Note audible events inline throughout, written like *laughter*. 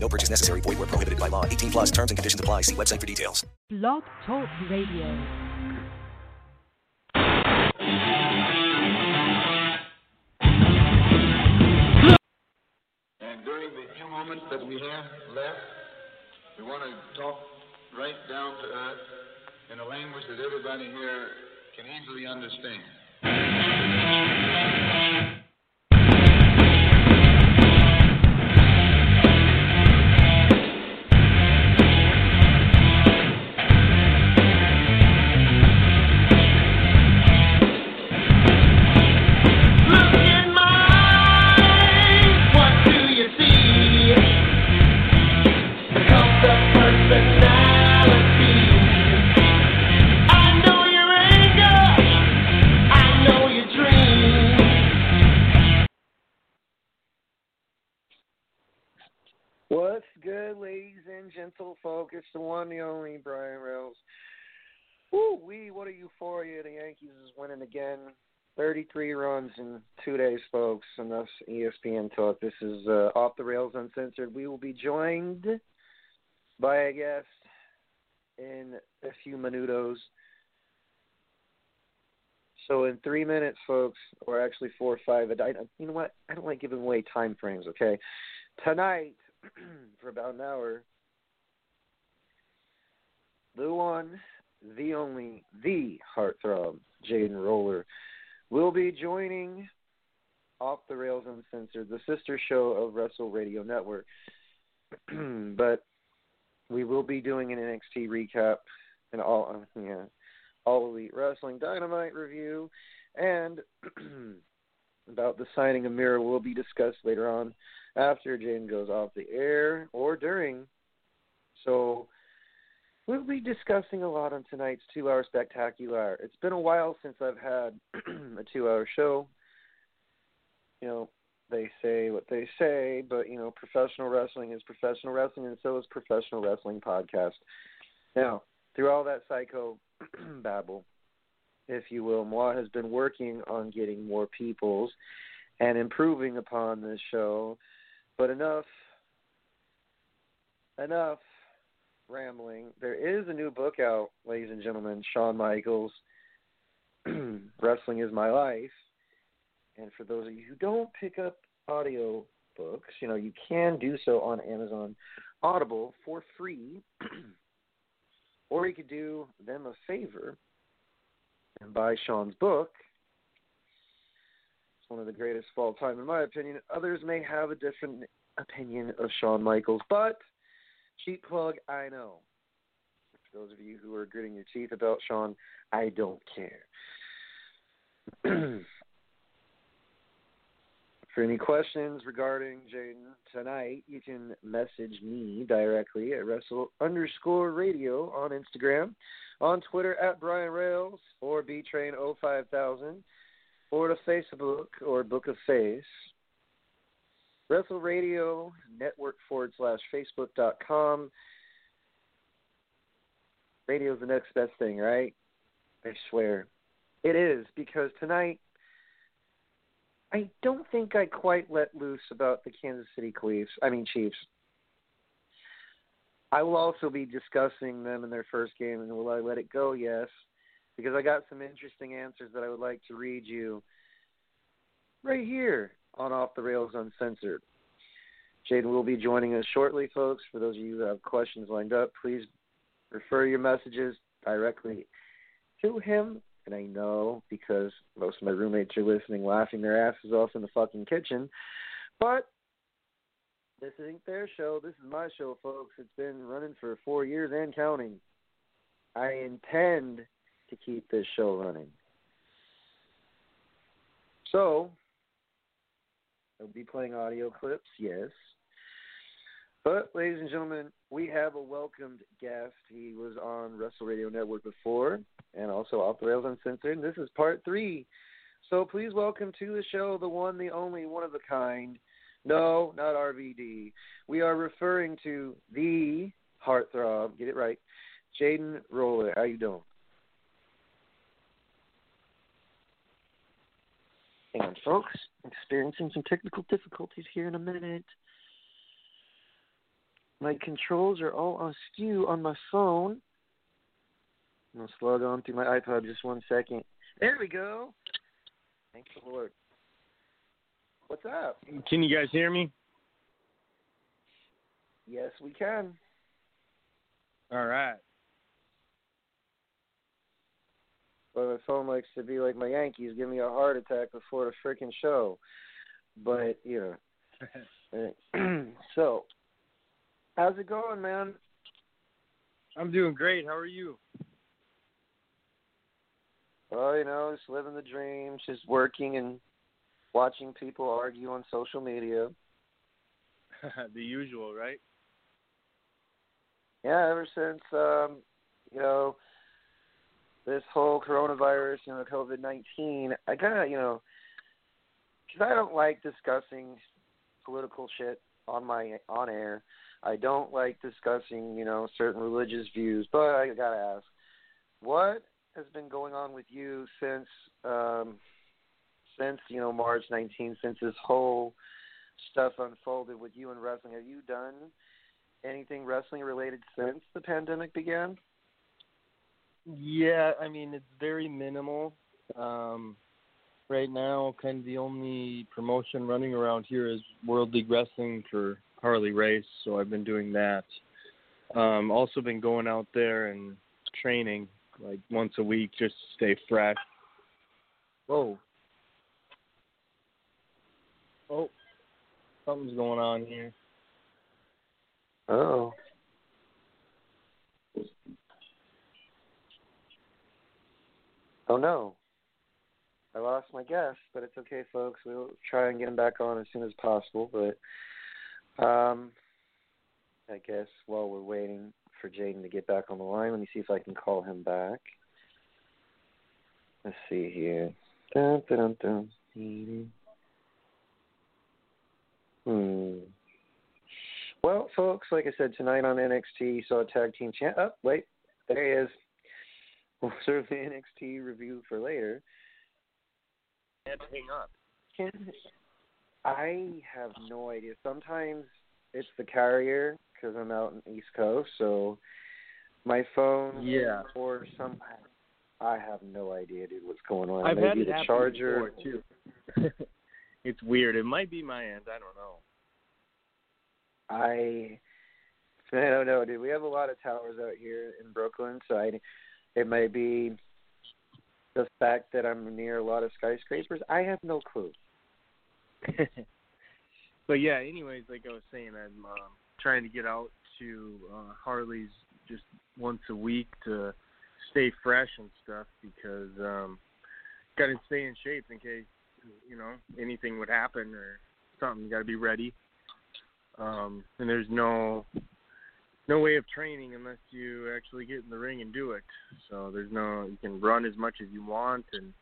No purchase necessary. Void where prohibited by law. 18 plus terms and conditions apply. See website for details. Blog Talk Radio. And during the few moments that we have left, we want to talk right down to earth in a language that everybody here can easily understand. Gentle? It's the one, the only Brian Rails. Woo wee, what a euphoria. The Yankees is winning again. 33 runs in two days, folks. Enough E ESPN talk. This is uh, Off the Rails Uncensored. We will be joined by a guest in a few minutos. So in three minutes, folks, or actually four or five. I, you know what? I don't like giving away time frames. Okay, tonight *clears throat* for about an hour, the one, the only, the heartthrob, Jaden Roller, will be joining Off the Rails Uncensored, the sister show of Wrestle Radio Network. *clears throat* but we will be doing an NXT recap and all, uh, yeah, all elite wrestling dynamite review, and *clears throat* about the signing of Mira will be discussed later on after Jane goes off the air or during. So we'll be discussing a lot on tonight's two hour spectacular. It's been a while since I've had *clears throat* a two hour show. You know, they say what they say, but you know, professional wrestling is professional wrestling and so is professional wrestling podcast. Now, through all that psycho *clears throat* babble, if you will, Moi has been working on getting more peoples and improving upon this show. But enough enough rambling. There is a new book out, ladies and gentlemen, Shawn Michaels *clears throat* Wrestling is My Life. And for those of you who don't pick up audio books, you know, you can do so on Amazon Audible for free. *clears throat* or you could do them a favor and buy Sean's book. It's one of the greatest of all time, in my opinion. Others may have a different opinion of Shawn Michaels, but cheap plug, I know. For those of you who are gritting your teeth about Sean, I don't care. *clears throat* For any questions regarding Jaden tonight, you can message me directly at Wrestle underscore radio on Instagram, on Twitter at Brian Rails or BTrain05000, or to Facebook or Book of Face. Wrestle Radio Network forward slash Facebook dot com. Radio's the next best thing, right? I swear. It is, because tonight I don't think I quite let loose about the Kansas City Chiefs. I mean Chiefs. I will also be discussing them in their first game, and will I let it go? Yes, because I got some interesting answers that I would like to read you right here on Off the Rails Uncensored. Jaden will be joining us shortly, folks. For those of you who have questions lined up, please refer your messages directly to him. And I know because most of my roommates are listening, laughing their asses off in the fucking kitchen. But this ain't their show. This is my show, folks. It's been running for four years and counting. I intend to keep this show running. So, I'll be playing audio clips, yes. But, ladies and gentlemen, we have a welcomed guest. He was on Wrestle Radio Network before and also Off the Rails Uncensored. This is part three. So please welcome to the show the one, the only, one of a kind. No, not RVD. We are referring to the heartthrob. Get it right. Jaden Roller. How you doing? Hang on, folks. Experiencing some technical difficulties here in a minute. My controls are all askew on my phone. I'm gonna slug on through my iPod just one second. There we go. Thank the Lord. What's up? Can you guys hear me? Yes, we can. All right. But my phone likes to be like my Yankees, give me a heart attack before the freaking show. But you know, *laughs* so how's it going, man? I'm doing great. How are you? Well, you know, just living the dream, just working and watching people argue on social media. *laughs* the usual, right? Yeah, ever since um, you know this whole coronavirus, you know, COVID nineteen, I kind of, you know, because I don't like discussing political shit on my on air. I don't like discussing, you know, certain religious views. But I gotta ask, what has been going on with you since um, since you know March 19th, since this whole stuff unfolded with you and wrestling? Have you done anything wrestling related since the pandemic began? Yeah, I mean it's very minimal. Um, right now, kind of the only promotion running around here is World League Wrestling for Harley Race, so I've been doing that. Um, also been going out there and training like once a week just to stay fresh. Whoa. Oh, something's going on here. Oh. Oh no. I lost my guest, but it's okay, folks. We'll try and get him back on as soon as possible. But um, I guess while we're waiting for Jaden to get back on the line, let me see if I can call him back. Let's see here. Dun, dun, dun, dun. Hmm. Well, folks, like I said, tonight on NXT, you saw a tag team champ. Oh, wait, there he is. We'll *laughs* serve the NXT review for later. And hang up. Can I have no idea. Sometimes it's the carrier because I'm out in the East Coast, so my phone. Yeah. Or some. I have no idea, dude. What's going on? I've Maybe had it the charger. before too. *laughs* it's weird. It might be my end. I don't know. I. *laughs* I don't know, dude. We have a lot of towers out here in Brooklyn, so I. It may be the fact that I'm near a lot of skyscrapers. I have no clue. *laughs* but yeah, anyways, like I was saying, I'm um, trying to get out to uh, Harley's just once a week to stay fresh and stuff because um got to stay in shape in case you know anything would happen or something. You got to be ready. Um, and there's no no way of training unless you actually get in the ring and do it. So there's no you can run as much as you want and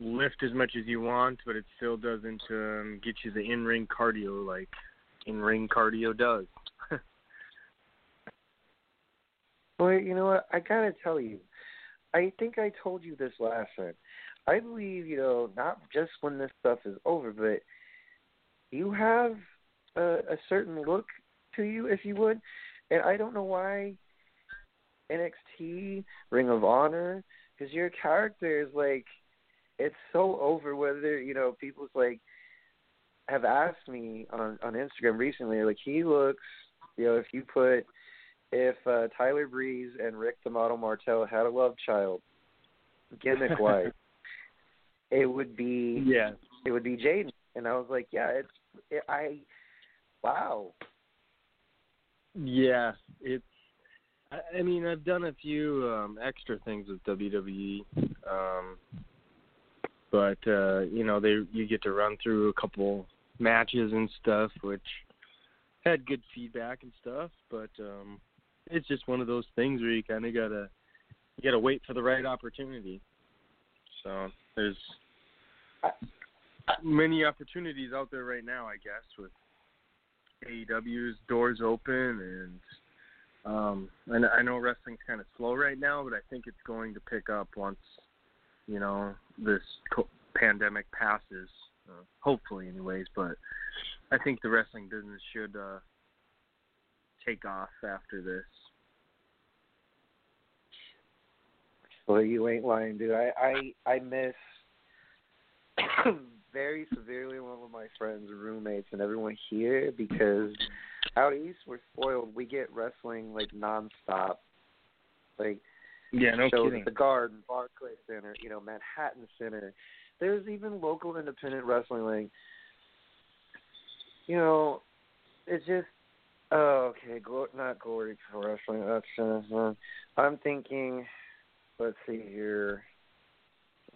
lift as much as you want, but it still doesn't um, get you the in-ring cardio like in-ring cardio does. *laughs* Well, you know what? I gotta tell you, I think I told you this last time. I believe, you know, not just when this stuff is over, but you have a, a certain look to you, if you would. And I don't know why NXT, Ring of Honor, because your character is like, it's so over. Whether you know, people's like have asked me on on Instagram recently, like he looks, you know, if you put if uh, Tyler Breeze and Rick the Model Martel had a love child, gimmick wise, *laughs* it would be yeah. it would be Jaden. And I was like, yeah, it's it, I, wow. Yeah, it's. I, I mean, I've done a few um, extra things with WWE, um, but uh, you know, they you get to run through a couple matches and stuff, which had good feedback and stuff, but um it's just one of those things where you kind of gotta you gotta wait for the right opportunity. So there's many opportunities out there right now, I guess, with AEW's doors open, and um, I, I know wrestling's kind of slow right now, but I think it's going to pick up once you know this co- pandemic passes. Uh, hopefully, anyways. But I think the wrestling business should uh, take off after this. Well, you ain't lying, dude. I I I miss *coughs* very severely one friends, roommates, and everyone here because out east we're spoiled. We get wrestling like nonstop, like Yeah, no shows kidding. at the Garden, Barclay Center, you know, Manhattan Center. There's even local independent wrestling, like you know, it's just oh, okay, glo- not glory pro wrestling. That's uh, I'm thinking. Let's see here.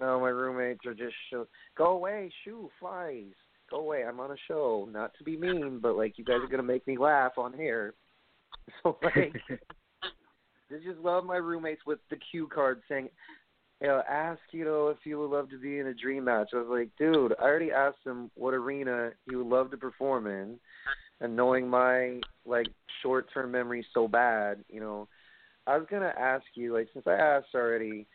No, my roommates are just show. Go away, shoo, flies. Oh, Go away. I'm on a show. Not to be mean, but like you guys are gonna make me laugh on here. *laughs* So like, *laughs* I just love my roommates with the cue card saying, you know, ask you know if you would love to be in a dream match. I was like, dude, I already asked him what arena he would love to perform in, and knowing my like short term memory so bad, you know, I was gonna ask you like since I asked already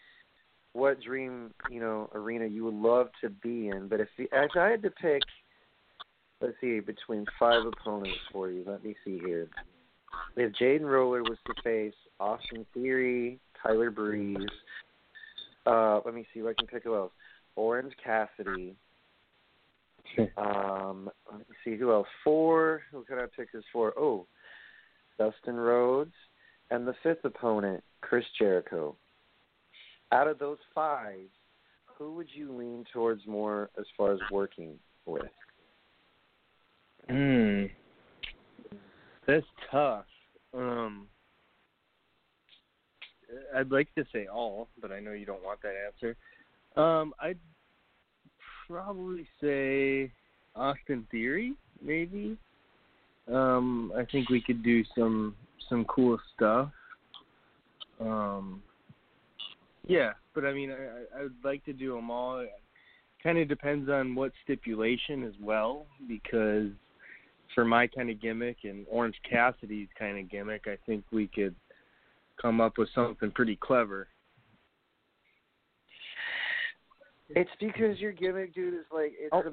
what dream you know arena you would love to be in. But if if I had to pick, let's see, between five opponents for you. Let me see here. If Jaden Roller was to face Austin Theory, Tyler Breeze, uh, let me see if I can pick who else. Orange Cassidy. *laughs* Um, let me see who else. Four. Who could I pick as four? Oh, Dustin Rhodes, and the fifth opponent, Chris Jericho out of those five, who would you lean towards more as far as working with? Hmm. That's tough. Um I'd like to say all, but I know you don't want that answer. Um I'd probably say Austin Theory, maybe. Um I think we could do some some cool stuff. Um yeah, but I mean, I, I- would like to do them all. Kind of depends on what stipulation as well, because for my kind of gimmick and Orange Cassidy's kind of gimmick, I think we could come up with something pretty clever. It's because your gimmick, dude, is like it's Oh,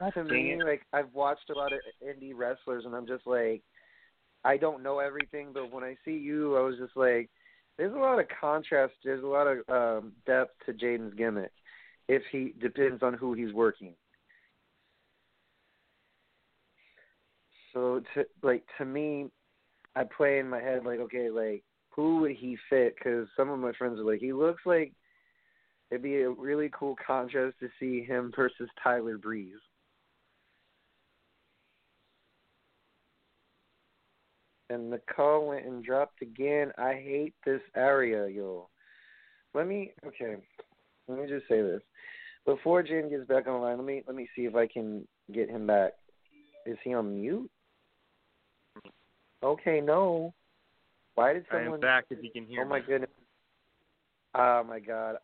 a, to me it. like I've watched a lot of indie wrestlers, and I'm just like, I don't know everything, but when I see you, I was just like, there's a lot of contrast. There's a lot of um, depth to Jaden's gimmick. If he depends on who he's working. So to like to me, I play in my head like, okay, like who would he fit? Because some of my friends are like, he looks like it'd be a really cool contrast to see him versus Tyler Breeze. And the call went and dropped again. I hate this area, yo. Let me okay. Let me just say this. Before Jen gets back online, let me let me see if I can get him back. Is he on mute? Okay, no. Why did someone? I am back if you can hear Oh my me. goodness. Oh my god.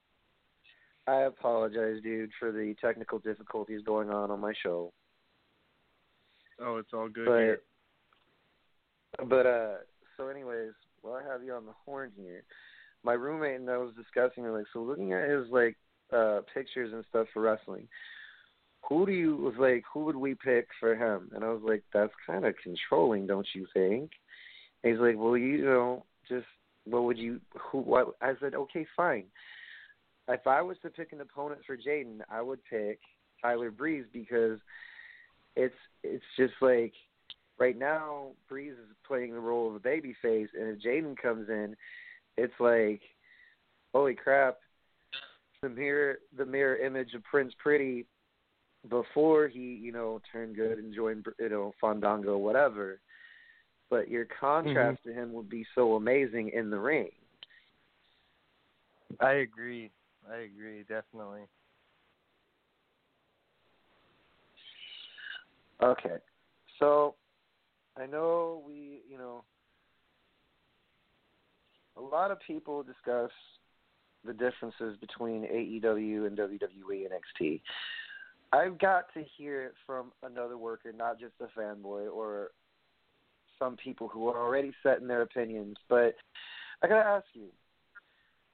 I apologize, dude, for the technical difficulties going on on my show. Oh, it's all good But here. but uh so anyways, while I have you on the horn here, my roommate and I was discussing like so looking at his like uh pictures and stuff for wrestling, who do you was like who would we pick for him? And I was like, That's kinda controlling, don't you think? And he's like, Well you know, just what would you who what I said, Okay, fine. If I was to pick an opponent for Jaden, I would pick Tyler Breeze because it's it's just like right now Breeze is playing the role of a baby face and if Jaden comes in, it's like holy crap, the mirror the mirror image of Prince Pretty before he, you know, turned good and joined you know, Fandango, whatever. But your contrast mm-hmm. to him would be so amazing in the ring. I agree. I agree, definitely. Okay. So I know we, you know, a lot of people discuss the differences between AEW and WWE and NXT. I've got to hear it from another worker, not just a fanboy or some people who are already set in their opinions. But I gotta ask you,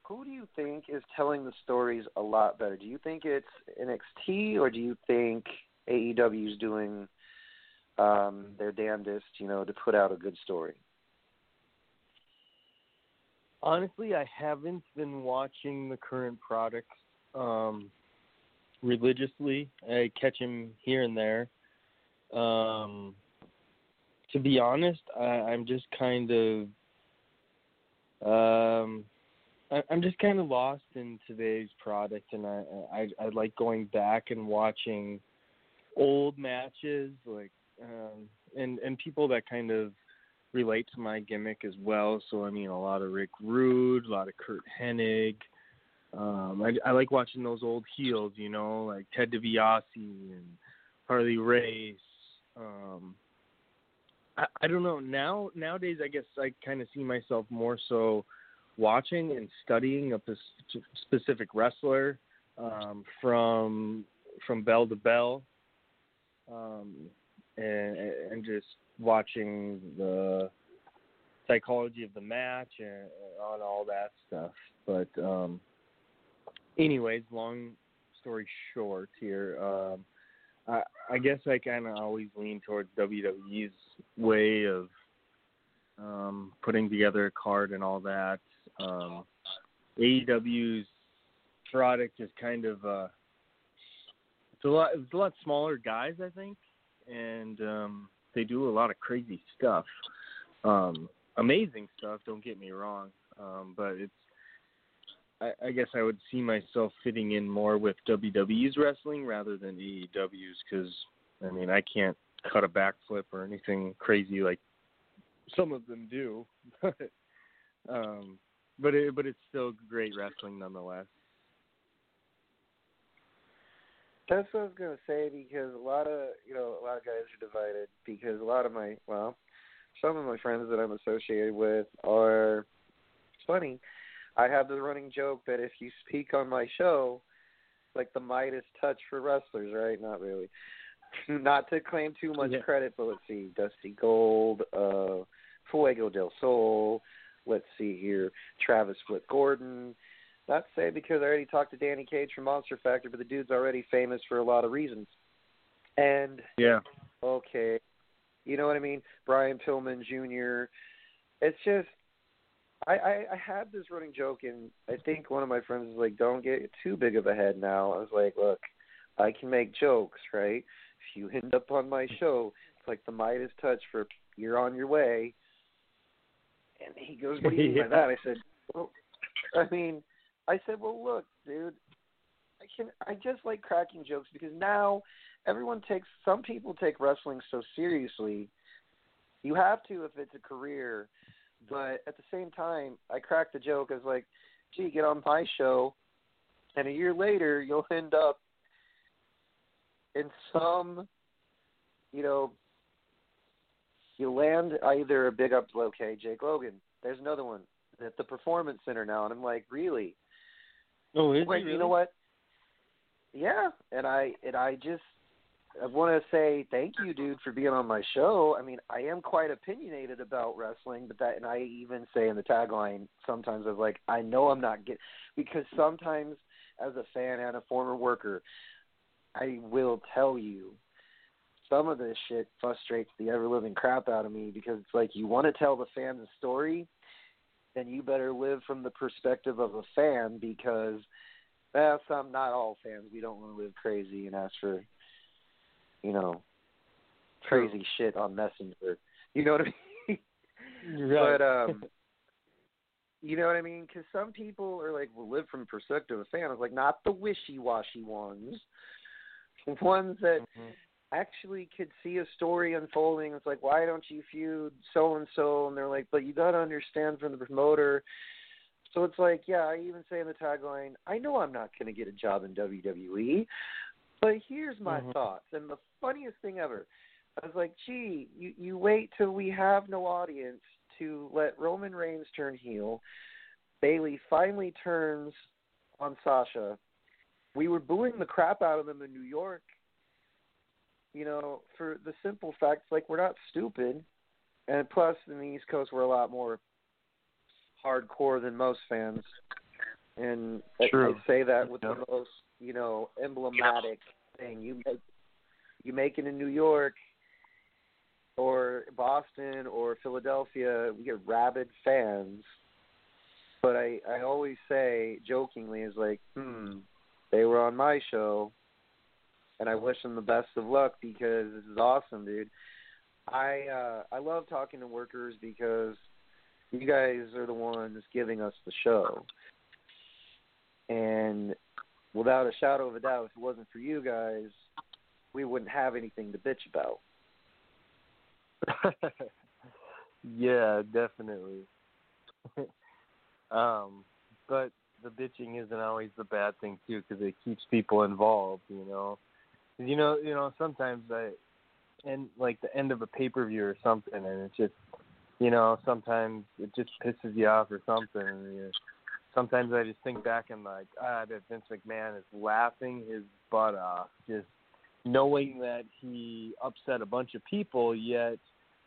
who do you think is telling the stories a lot better? Do you think it's NXT or do you think AEW is doing um, their damnedest, you know, to put out a good story? Honestly, I haven't been watching the current products um, religiously. I catch him here and there. Um, to be honest, I, I'm just kind of um, I, I'm just kind of lost in today's product, and I, I I like going back and watching old matches, like um, and and people that kind of relate to my gimmick as well. So I mean, a lot of Rick Rude, a lot of Curt Hennig. Um, I, I like watching those old heels, you know, like Ted DiBiase and Harley Race. Um, I, I don't know. Now nowadays, I guess I kind of see myself more so watching and studying a p- specific wrestler um, from from bell to bell, um, and, and just watching the psychology of the match and on all that stuff. But um, anyways, long story short here, um, I, I guess I kind of always lean towards WWE's way of um, putting together a card and all that. Um, AEW's product is kind of uh, it's a lot it's a lot smaller guys, I think, and um, they do a lot of crazy stuff. Um, amazing stuff, don't get me wrong, um, but it's I, I guess I would see myself fitting in more with WWE's wrestling rather than AEW's because I mean I can't cut a backflip or anything crazy like some of them do, *laughs* but um, but it, but it's still great wrestling nonetheless. That's what I was gonna say because a lot of you know a lot of guys are divided because a lot of my well, some of my friends that I'm associated with are funny. I have the running joke that if you speak on my show, like the Midas touch for wrestlers, right? Not really. *laughs* Not to claim too much Yeah. credit, but let's see, Dusty Gold, uh, Fuego del Sol. Let's see here, Travis Flip Gordon. Not to say because I already talked to Danny Cage from Monster Factory, but the dude's already famous for a lot of reasons. And Yeah. okay, you know what I mean? Brian Pillman Jr. It's just I, I I had this running joke, and I think one of my friends was like, "Don't get too big of a head now." I was like, "Look, I can make jokes, right? If you end up on my show, it's like the Midas touch for you're on your way." And he goes, "What do you mean by *laughs* that?" I said, "Well, I mean, I said, well, look, dude, I can I just like cracking jokes because now everyone takes some people take wrestling so seriously. You have to if it's a career, but at the same time, I cracked the joke as like, gee, get on my show, and a year later you'll end up in some, you know, you land either a big up okay, Jake Logan. There's another one at the Performance Center now, and I'm like, really? Oh, is Wait, he really? you know what? Yeah, and I and I just I want to say thank you, dude, for being on my show. I mean, I am quite opinionated about wrestling, but that, and I even say in the tagline sometimes I was like, I know I'm not get because sometimes as a fan and a former worker, I will tell you some of this shit frustrates the ever living crap out of me because it's like you want to tell the fans a story, then you better live from the perspective of a fan because well, some not all fans we don't want to live crazy and ask for you know crazy shit on Messenger. *laughs* You know what I mean? *laughs* Right. But um, *laughs* you know what I mean? Because some people are like, "Well, live from perspective of a fan." I was like, not the wishy-washy ones, ones that Mhm. actually could see a story unfolding. It's like, why don't you feud so and so? And they're like, but you got to understand from the promoter. So it's like, yeah, I even say in the tagline, I know I'm not going to get a job in WWE, but here's my Mhm. thoughts. And the funniest thing ever, I was like, gee, you you wait till we have no audience to let Roman Reigns turn heel. Bayley finally turns on Sasha. We were booing the crap out of them in New York. You know, for the simple fact, like we're not stupid, and plus in the East Coast we're a lot more hardcore than most fans. And I- I say that with Yep. the most, you know, emblematic thing. You make you make it in New York or Boston or Philadelphia, we get rabid fans. But I I always say jokingly is like, hmm, they were on my show, and I wish them the best of luck because this is awesome, dude. I uh I love talking to workers because you guys are the ones giving us the show. And without a shadow of a doubt, if it wasn't for you guys, we wouldn't have anything to bitch about. *laughs* yeah, definitely. *laughs* um, but the bitching isn't always the bad thing too, because it keeps people involved. You know, you know, you know. Sometimes I, and like the end of a pay per view or something, and it's just, you know, sometimes it just pisses you off or something. And you, sometimes I just think back and like, ah, that Vince McMahon is laughing his butt off, just knowing that he upset a bunch of people, yet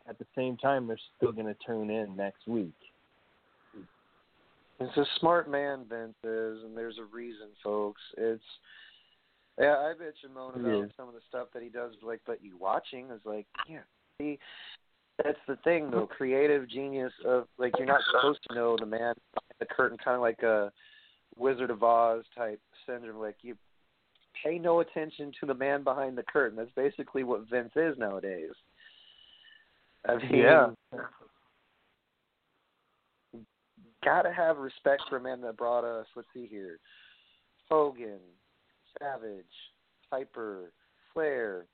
at the same time they're still going to tune in next week. It's a smart man, Vince is, and there's a reason, folks. It's yeah, I bitch and moan about is. some of the stuff that he does, like, but you watching is like, yeah, see, that's the thing, though. Creative genius of like you're not supposed to know the man behind the curtain, kind of like a Wizard of Oz type syndrome. Like you pay no attention to the man behind the curtain. That's basically what Vince is nowadays. I mean, Yeah. gotta have respect for a man that brought us. Let's see here: Hogan, Savage, Piper, Flair,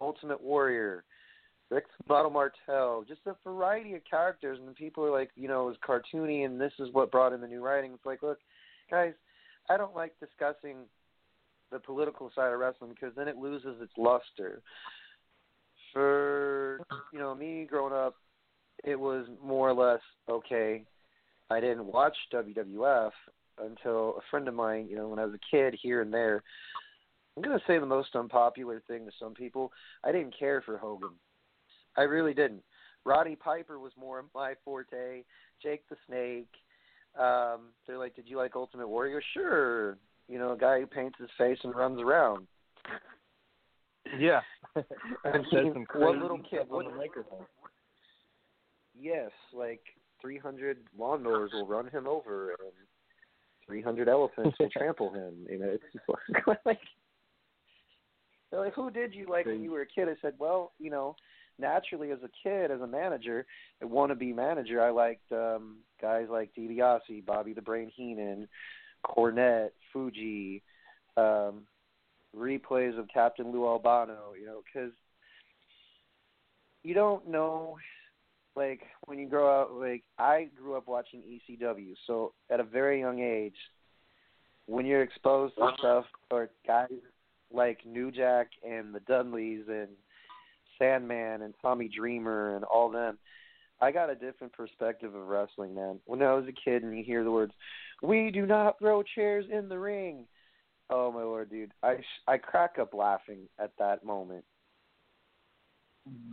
Ultimate Warrior, Rick Model Martel. Just a variety of characters, and people are like, you know, it was cartoony, and this is what brought in the new writing. It's like, look, guys, I don't like discussing the political side of wrestling because then it loses its luster. For you know me growing up, it was more or less okay. I didn't watch WWF until a friend of mine, you know, when I was a kid here and there. I'm to say the most unpopular thing to some people. I didn't care for Hogan. I really didn't. Roddy Piper was more my forte. Jake the Snake. Um, they're like, did you like Ultimate Warrior? Sure. You know, a guy who paints his face and runs around. Yeah. I Said mean, some what little kid? on What, yes, like 300 lawnmowers will run him over, and 300 elephants will *laughs* trample him. You know, it's just like, *laughs* like, they're like, who did you like when you were a kid? I said, well, you know, naturally as a kid, as a manager, a wannabe manager, I liked um guys like DiBiase, Bobby the Brain Heenan, Cornette, Fuji, um, replays of Captain Lou Albano. You know, because you don't know like when you grow up like I grew up watching ECW, so at a very young age when you're exposed to stuff or guys like New Jack and the Dudleys and Sandman and Tommy Dreamer and all them, I got a different perspective of wrestling, man. When I was a kid and you hear the words, "We do not throw chairs in the ring." Oh my lord, dude. I sh- I crack up laughing at that moment.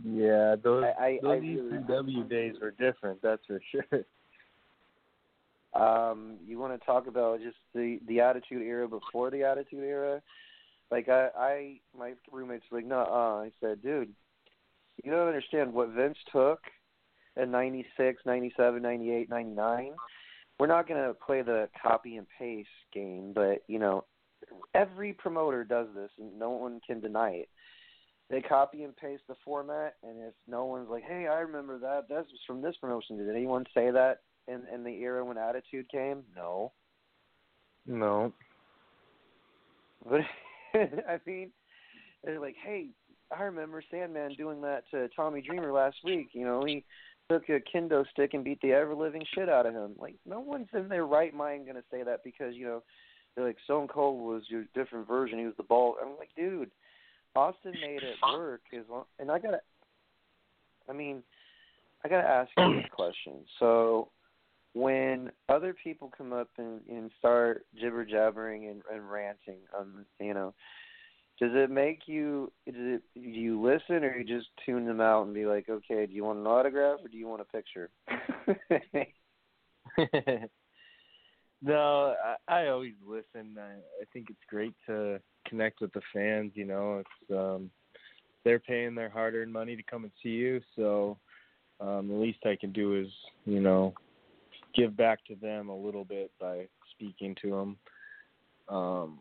Yeah, those I- I- those I ECW days were different. That's for sure. *laughs* Um, you want to talk about just the the attitude era before the attitude era? Like I, I my roommates were like, no, uh I said, dude, you don't understand what Vince took in 96, 97, 98, 99. We're not gonna play the copy and paste game, but you know, every promoter does this, and no one can deny it. They copy and paste the format, and if no one's like, "Hey, I remember that. That was from this promotion." Did anyone say that in in the era when Attitude came? No. No. But *laughs* I mean, they're like, "Hey, I remember Sandman doing that to Tommy Dreamer last week. You know, he took a kendo stick and beat the ever living shit out of him." Like, no one's in their right mind gonna say that because you know they're like Stone Cold was your different version. He was the ball. I'm like, dude, Austin made it work as long. And I gotta, I mean, I gotta ask you this question. So, when other people come up and, and start jibber jabbering and, and ranting, um, you know, does it make you? Does it? Do you listen or you just tune them out and be like, okay, do you want an autograph or do you want a picture? *laughs* *laughs* no, I, I always listen. I, I think it's great to connect with the fans. You know, it's um, they're paying their hard-earned money to come and see you, so um, the least I can do is, you know, give back to them a little bit by speaking to them. Um,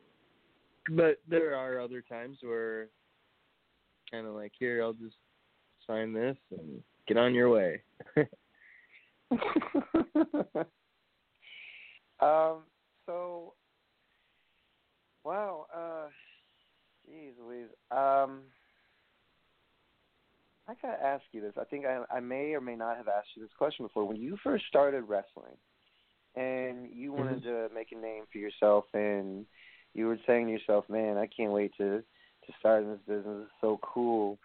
but there are other times where, kind of like, here, I'll just sign this and get on your way. *laughs* um. So. Wow. Uh. Jeez Louise. Um. I gotta ask you this. I think I, I may or may not have asked you this question before. When you first started wrestling, and you wanted mm-hmm. to make a name for yourself, and you were saying to yourself, "Man, I can't wait to to start in this business. It's so cool."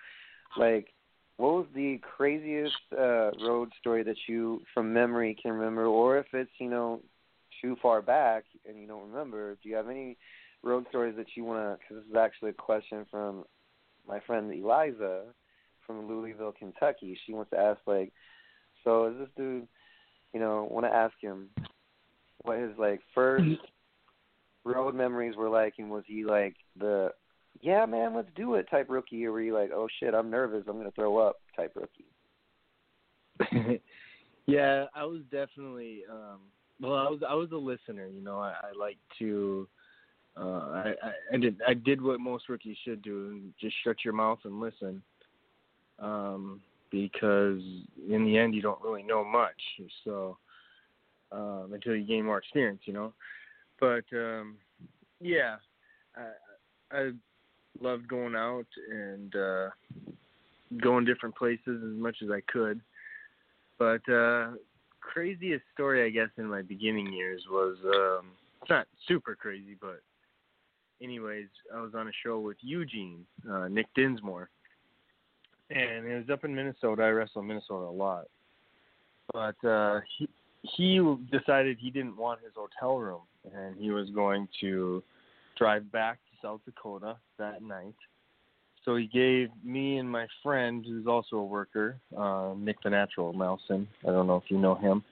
Like, what was the craziest uh, road story that you, from memory, can remember, or if it's you know too far back and you don't remember, do you have any road stories that you want to? Because this is actually a question from my friend Eliza from Louisville, Kentucky. She wants to ask like, so is this dude, you know, want to ask him what his like first *clears throat* road memories were like, and was he like the yeah man let's do it type rookie, or were you like oh shit I'm nervous I'm gonna throw up type rookie? *laughs* yeah, I was definitely. um Well, I was I was a listener. You know, I, I like to. Uh, I, I I did I did what most rookies should do and just shut your mouth and listen um, because in the end you don't really know much. So um, until you gain more experience, you know. But um, yeah, I, I loved going out and uh, going different places as much as I could. But uh, craziest story, I guess, in my beginning years was um, it's not super crazy, but anyways, I was on a show with Eugene, uh, Nick Dinsmore, and it was up in Minnesota. I wrestle in Minnesota a lot, but uh, he he decided he didn't want his hotel room, and he was going to drive back to South Dakota that night. So he gave me and my friend, who's also a worker, uh, Nick the Natural Nelson. I don't know if you know him.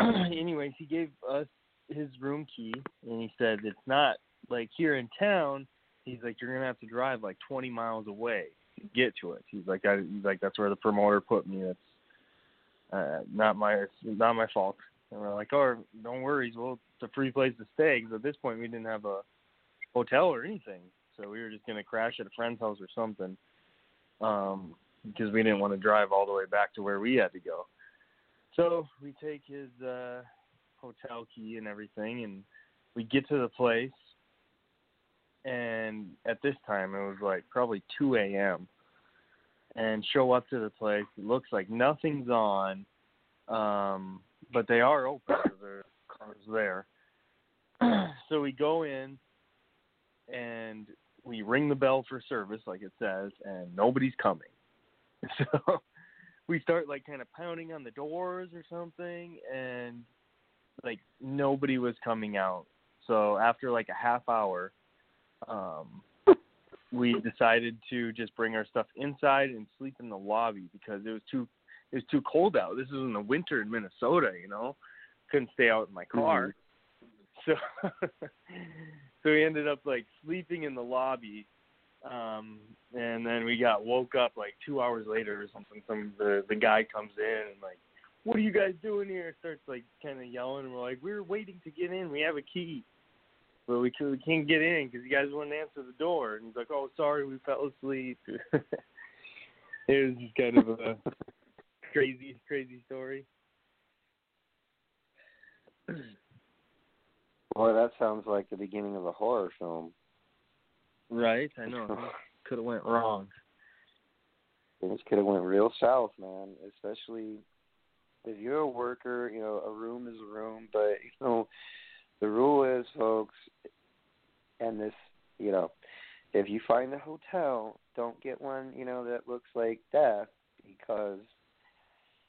*clears throat* Anyways, he gave us his room key, and he said it's not like here in town. He's like, you're gonna have to drive like 20 miles away to get to it. He's like, I, he's like, that's where the promoter put me. It's uh, not my, it's not my fault. And we're like, oh, don't worry, well, it's a free place to stay. Because at this point, we didn't have a hotel or anything, so we were just gonna crash at a friend's house or something. Um, because we didn't want to drive all the way back to where we had to go. So we take his uh, hotel key and everything, and we get to the place and at this time it was like probably 2 a.m. and show up to the place. It looks like nothing's on, um, but they are open. So there cars there. so we go in and we ring the bell for service, like it says, and nobody's coming. *laughs* So we start like kind of pounding on the doors or something, and like nobody was coming out. So after like a half hour, um, we decided to just bring our stuff inside and sleep in the lobby because it was too it was too cold out. This is in the winter in Minnesota, you know. Couldn't stay out in my car. Mm-hmm. So *laughs* so we ended up like sleeping in the lobby. Um and then we got woke up like two hours later or something. Some the the guy comes in and like, What are you guys doing here? Starts like kinda yelling and we're like, We're waiting to get in, we have a key but we, we can't get in because you guys wouldn't answer the door. And he's like, oh, sorry, we fell asleep. *laughs* it was just kind of a *laughs* crazy, crazy story. Boy, that sounds like the beginning of a horror film. Right, I know. *laughs* could have went wrong. Things could have went real south, man. Especially if you're a worker, you know, a room is a room, but you know, the rule is, folks, and this, you know, if you find a hotel, don't get one, you know, that looks like death because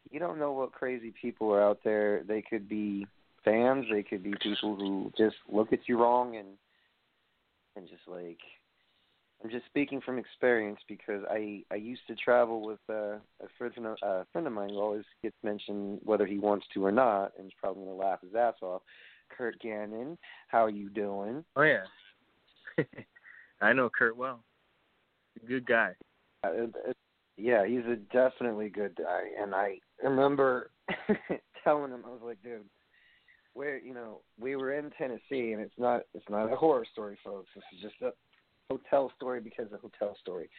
you don't know what crazy people are out there. They could be fans, they could be people who just look at you wrong and and just like I'm just speaking from experience because I I used to travel with uh, a friend of, a friend of mine who always gets mentioned whether he wants to or not, and he's probably gonna laugh his ass off. Kurt Gannon, how you doing? Oh yeah, *laughs* I know Kurt well. Good guy. Uh, yeah, he's a definitely good guy, and I remember *laughs* telling him I was like, dude, where you know we were in Tennessee, and it's not it's not a horror story, folks. This is just a hotel story because a hotel story.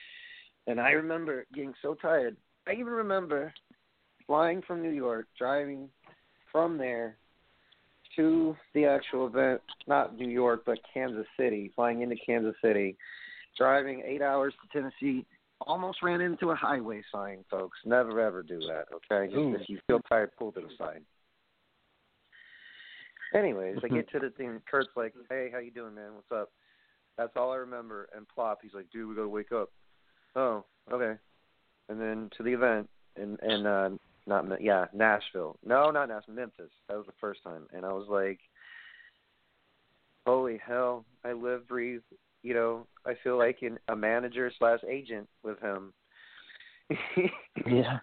And I remember getting so tired. I even remember flying from New York, driving from there to the actual event, not New York, but Kansas City, flying into Kansas City, driving eight hours to Tennessee. Almost ran into a highway sign, folks. Never ever do that, okay? Just if you feel tired, pull to the side. Anyways, I get *laughs* to the thing. Kurt's like, "Hey, how you doing, man? What's up?" That's all I remember. And plop, he's like, "Dude, we gotta wake up." Oh, okay. And then to the event and and uh, not yeah Nashville. No, not Nashville, Memphis. That was the first time, and I was like, "Holy hell!" I live, breathe. You know, I feel like in a manager slash agent with him. *laughs* Yeah.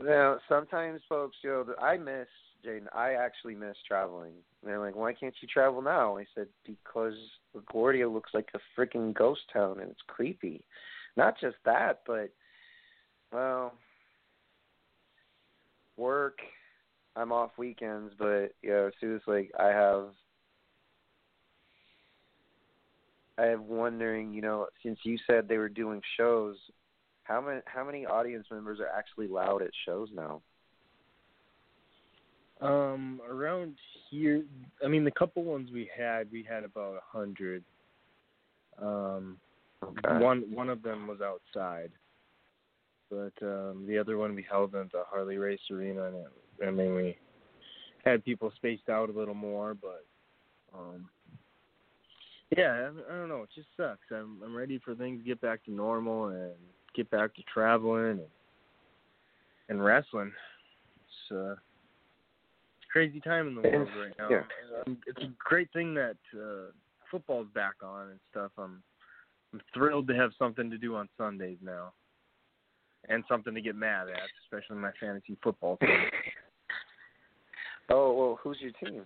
Now, sometimes folks, you know, I miss Jaden. I actually miss traveling. And they're like, "Why can't you travel now?" I said, "Because LaGuardia looks like a freaking ghost town, and it's creepy. Not just that, but well, work. I'm off weekends, but you know, seriously, I have." I have wondering, you know, since you said they were doing shows, how many how many audience members are actually loud at shows now? Um, around here, I mean, the couple ones we had, we had about a hundred. Um, Okay. one one of them was outside, but um, the other one we held in the Harley Race Arena, and it, I mean, we had people spaced out a little more, but um, yeah, I, I don't know. It just sucks. I'm I'm ready for things to get back to normal and get back to traveling and and wrestling. It's uh, it's a crazy time in the world right now. Yeah. Um, it's a great thing that uh, football's back on and stuff. I'm I'm thrilled to have something to do on Sundays now, and something to get mad at, especially my fantasy football *laughs* team. Oh well, who's your team?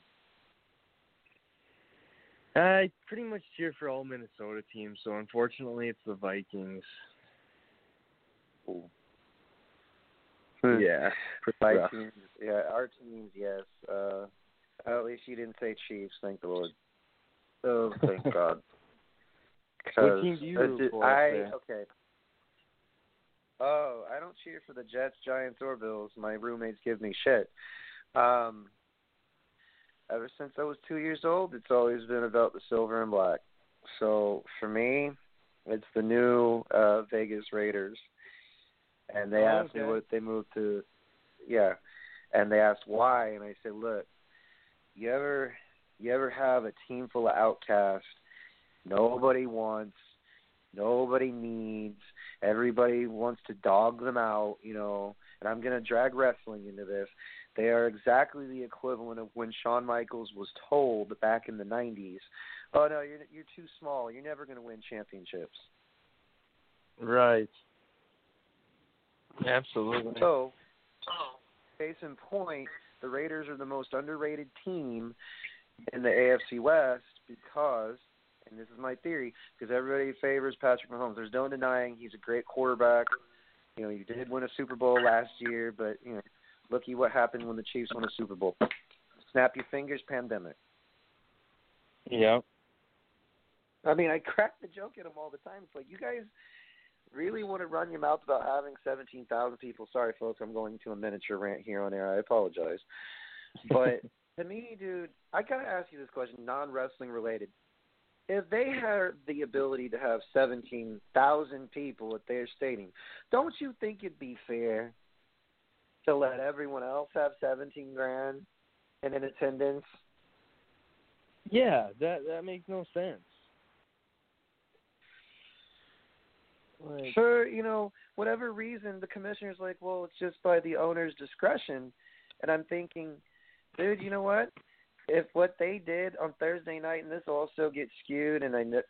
I pretty much cheer for all Minnesota teams, so unfortunately, it's the Vikings. Yeah, pretty My rough. yeah, our teams, yes. Uh, at least you didn't say Chiefs. Thank the Lord. Oh, thank *laughs* God. What team do you root for I okay. Oh, I don't cheer for the Jets, Giants, or Bills. My roommates give me shit. Um, ever since I was two years old, it's always been about the silver and black. So for me, it's the new uh Vegas Raiders. And they Oh, asked me what they moved to yeah. And they asked why and I said, Look, you ever you ever have a team full of outcasts nobody wants, nobody needs, everybody wants to dog them out, you know, and I'm gonna drag wrestling into this. They are exactly the equivalent of when Shawn Michaels was told back in the nineties, Oh no, you're you're too small, you're never gonna win championships. Right. Absolutely. So, case in point, the Raiders are the most underrated team in the AFC West because, and this is my theory, because everybody favors Patrick Mahomes. There's no denying he's a great quarterback. You know, he did win a Super Bowl last year, but you know, looky what happened when the Chiefs won a Super Bowl. Snap your fingers, pandemic. Yeah. I mean, I crack the joke at them all the time. It's like you guys really want to run your mouth about having seventeen thousand people. Sorry, folks, I'm going to a miniature rant here on air. I apologize, but *laughs* to me, dude, I gotta ask you this question, non wrestling related. If they had the ability to have seventeen thousand people at their stadium, don't you think it'd be fair to let everyone else have seventeen grand and in attendance? Yeah, that that makes no sense. Like, for you know whatever reason the commissioner's like well it's just by the owner's discretion and i'm thinking dude you know what if what they did on thursday night and this also gets skewed and i kn-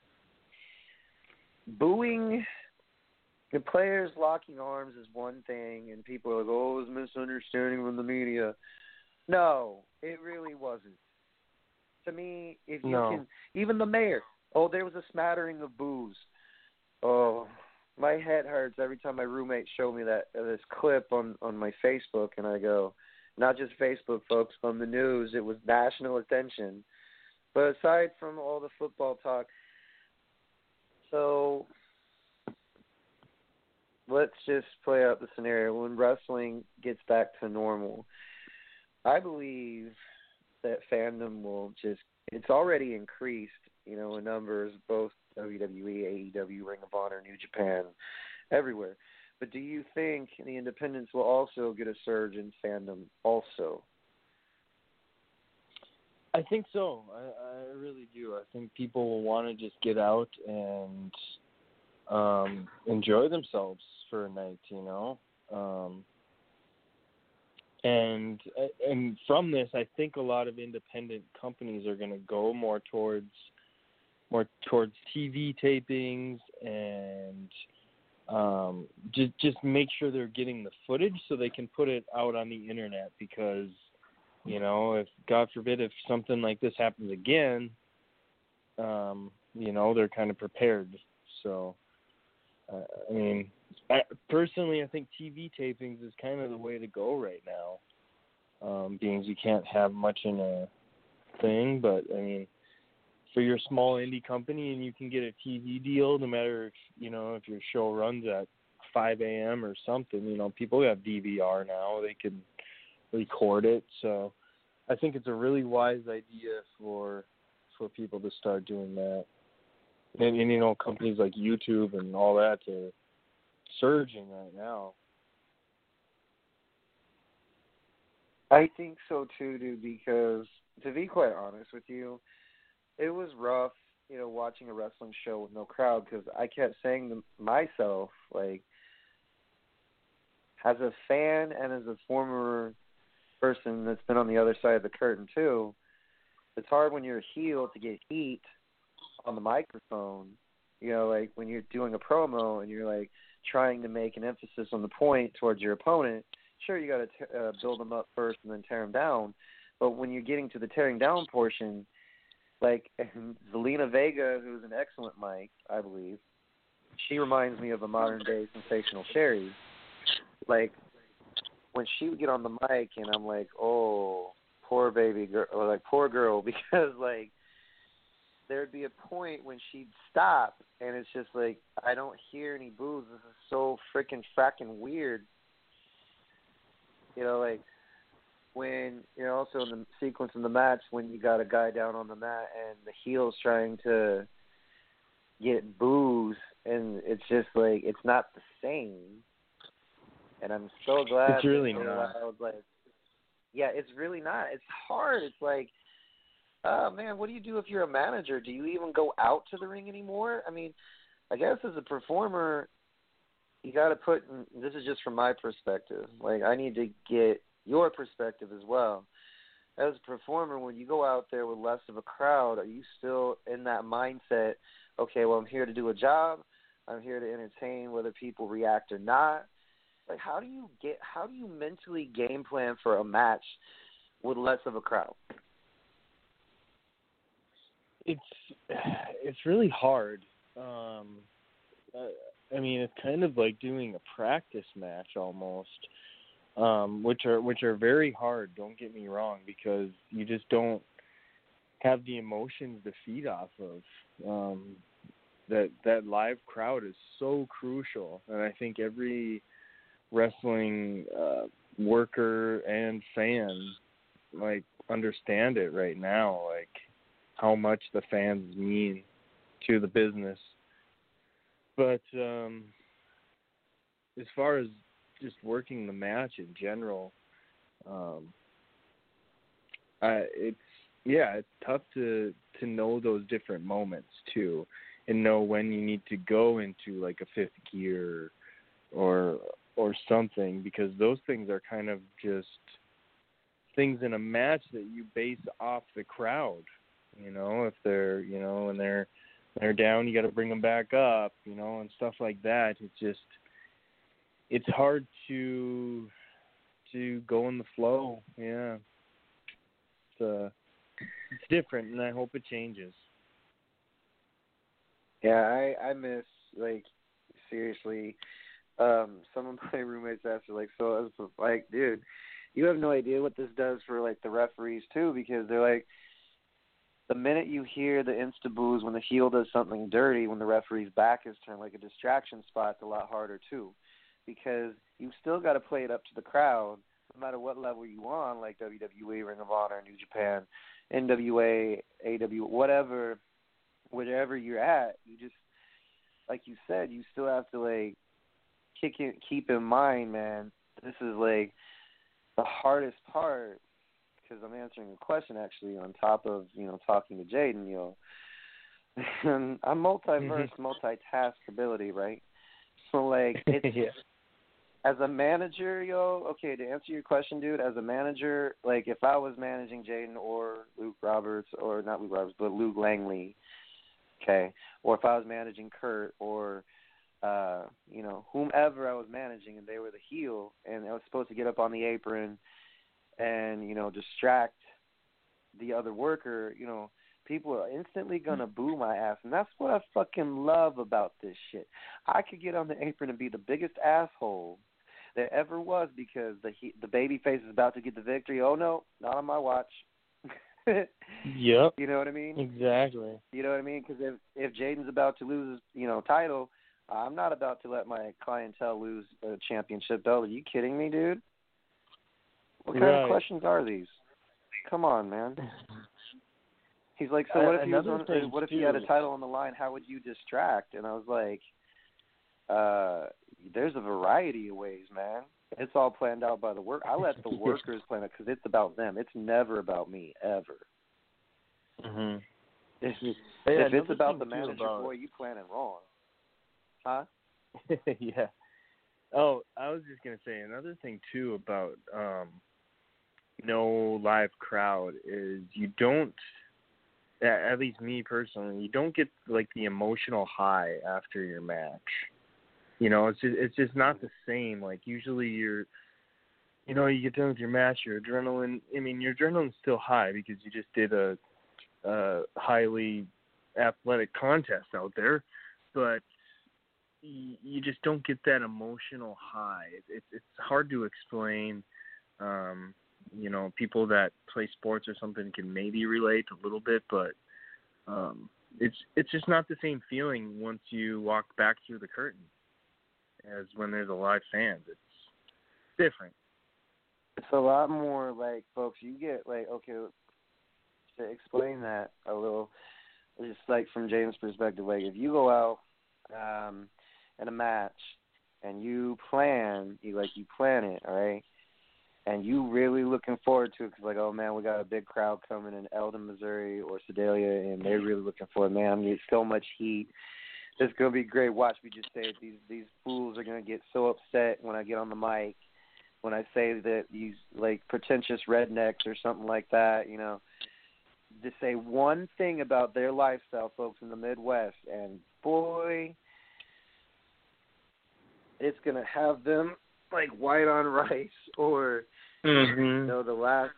booing the players locking arms is one thing and people are like oh it was misunderstanding from the media. No it really wasn't. To me if you No. can even the mayor oh there was a smattering of boos. Oh my head hurts every time my roommate showed me that uh, this clip on on my Facebook, and I go, not just Facebook, folks, on the news. It was national attention. But aside from all the football talk, so let's just play out the scenario when wrestling gets back to normal. I believe that fandom will just it's already increased, you know, in numbers both WWE, AEW, Ring of Honor, New Japan, everywhere. But do you think the independents will also get a surge in fandom also? I think so. I, I really do. I think people will want to just get out and um enjoy themselves for a night, you know. Um and and from this, I think a lot of independent companies are going to go more towards more towards TV tapings and um just just make sure they're getting the footage so they can put it out on the internet because you know if god forbid if something like this happens again um you know they're kind of prepared. So uh, i mean I, personally i think tv tapings is kind of the way to go right now um being you can't have much in a thing but i mean for your small indie company and you can get a tv deal no matter if you know if your show runs at 5 a.m. or something. You know, people have DVR now; they can record it. So, I think it's a really wise idea for for people to start doing that. And, and you know, companies like YouTube and all that are surging right now. I think so too, dude. Because to be quite honest with you, it was rough, you know, watching a wrestling show with no crowd. Because I kept saying to myself, like, as a fan and as a former person that's been on the other side of the curtain too, it's hard when you're a heel to get heat on the microphone. You know, like when you're doing a promo and you're like trying to make an emphasis on the point towards your opponent. Sure, you got to uh, build them up first and then tear them down. But when you're getting to the tearing down portion, like *laughs* Zelina Vega, who's an excellent mic, I believe, she reminds me of a modern day sensational Sherri. Like when she would get on the mic, and I'm like, oh, poor baby girl, or like poor girl, *laughs* because like there'd be a point when she'd stop, and it's just like I don't hear any boos. This is so freaking fracking weird. You know, like when you know also in the sequence in the match when you got a guy down on the mat and the heel's trying to get boos and it's just like it's not the same. And I'm so glad It's really not. I like Yeah, it's really not. It's hard. It's like oh man, what do you do if you're a manager? Do you even go out to the ring anymore? I mean, I guess as a performer you got to put this is just from my perspective. Like I need to get your perspective as well. As a performer, when you go out there with less of a crowd, are you still in that mindset? Okay, well, I'm here to do a job. I'm here to entertain, whether people react or not. Like, how do you get? How do you mentally game plan for a match with less of a crowd? it's it's really hard. Um, I mean, it's kind of like doing a practice match almost, um, which are which are very hard. Don't get me wrong, because you just don't have the emotions to feed off of. Um, that that live crowd is so crucial, and I think every wrestling uh, worker and fan like understand it right now. Like how much the fans mean to the business. But um as far as just working the match in general, um I it's yeah, it's tough to to know those different moments too. and know when you need to go into like a fifth gear or or something because those things are kind of just things in a match that you base off the crowd. You know, if they're you know and they're they're down, you got to bring them back up. You know, and stuff like that. It's just it's hard to to go in the flow. Yeah, it's uh, it's different, and I hope it changes. Yeah, I I miss like seriously. Um, some of my *laughs* roommates asked me like, so I was like, dude, you have no idea what this does for like the referees too, because they're like, the minute you hear the insta boos when the heel does something dirty, when the referee's back is turned, like a distraction spot, it's a lot harder too, because you still got to play it up to the crowd, no matter what level you on, like WWE, Ring of Honor, New Japan, NWA, AW, whatever whatever you're at, you just like you said, you still have to like kick it, keep in mind, man. This is like the hardest part because I'm answering a question actually on top of you know talking to Jaden, you know. And *laughs* I'm multiverse, Mm-hmm. multitask ability, right? So like *laughs* it's yeah. As a manager, yo, okay, to answer your question, dude, as a manager, like if I was managing Jaden or Luke Roberts or not Luke Roberts, but Luke Langley, okay, or if I was managing Kurt or uh, you know, whomever I was managing and they were the heel and I was supposed to get up on the apron and, you know, distract the other worker, you know, people are instantly gonna boo my ass and that's what I fucking love about this shit. I could get on the apron and be the biggest asshole there ever was because the he, the baby face is about to get the victory. Oh no, not on my watch. *laughs* Yep. you know what I mean? Exactly. You know what I mean? Because if if Jaden's about to lose his, you know, title, I'm not about to let my clientele lose a championship belt. Are you kidding me, dude? What kind Right. of questions are these? Come on, man. *laughs* He's like, so what if he was on, what if he had a title on the line? How would you distract? And I was like, uh, there's a variety of ways, man. It's all planned out by the work. I let the *laughs* workers plan it because it's about them. It's never about me ever. Mhm. *laughs* If, Yeah, if it's about the manager, about- boy, you planning wrong. Huh? *laughs* yeah. Oh, I was just gonna say another thing too about um no live crowd is you don't at at least me personally, you don't get like the emotional high after your match. You know, it's just it's just not the same. Like usually you're you know, you get done with your match, your adrenaline I mean your adrenaline's still high because you just did a a highly athletic contest out there, but y- you just don't get that emotional high. It, it, it's hard to explain. Um, you know, people that play sports or something can maybe relate a little bit, but um, it's it's just not the same feeling once you walk back through the curtain as when there's a live fans. It's different. It's a lot more like, folks. You get like, okay, to explain that a little, just like from James' perspective, like if you go out um, in a match and you plan, you like you plan it, right, and you really looking forward to it because like, oh man, we got a big crowd coming in Eldon, Missouri, or Sedalia, and they're really looking for it. Man, I'm getting so much heat. It's gonna be great. Watch me just say it. These these fools are gonna get so upset when I get on the mic when I say that these like pretentious rednecks or something like that, you know, to say one thing about their lifestyle, folks in the Midwest, and boy, it's gonna have them like white on rice *laughs* or you Mm-hmm. know the last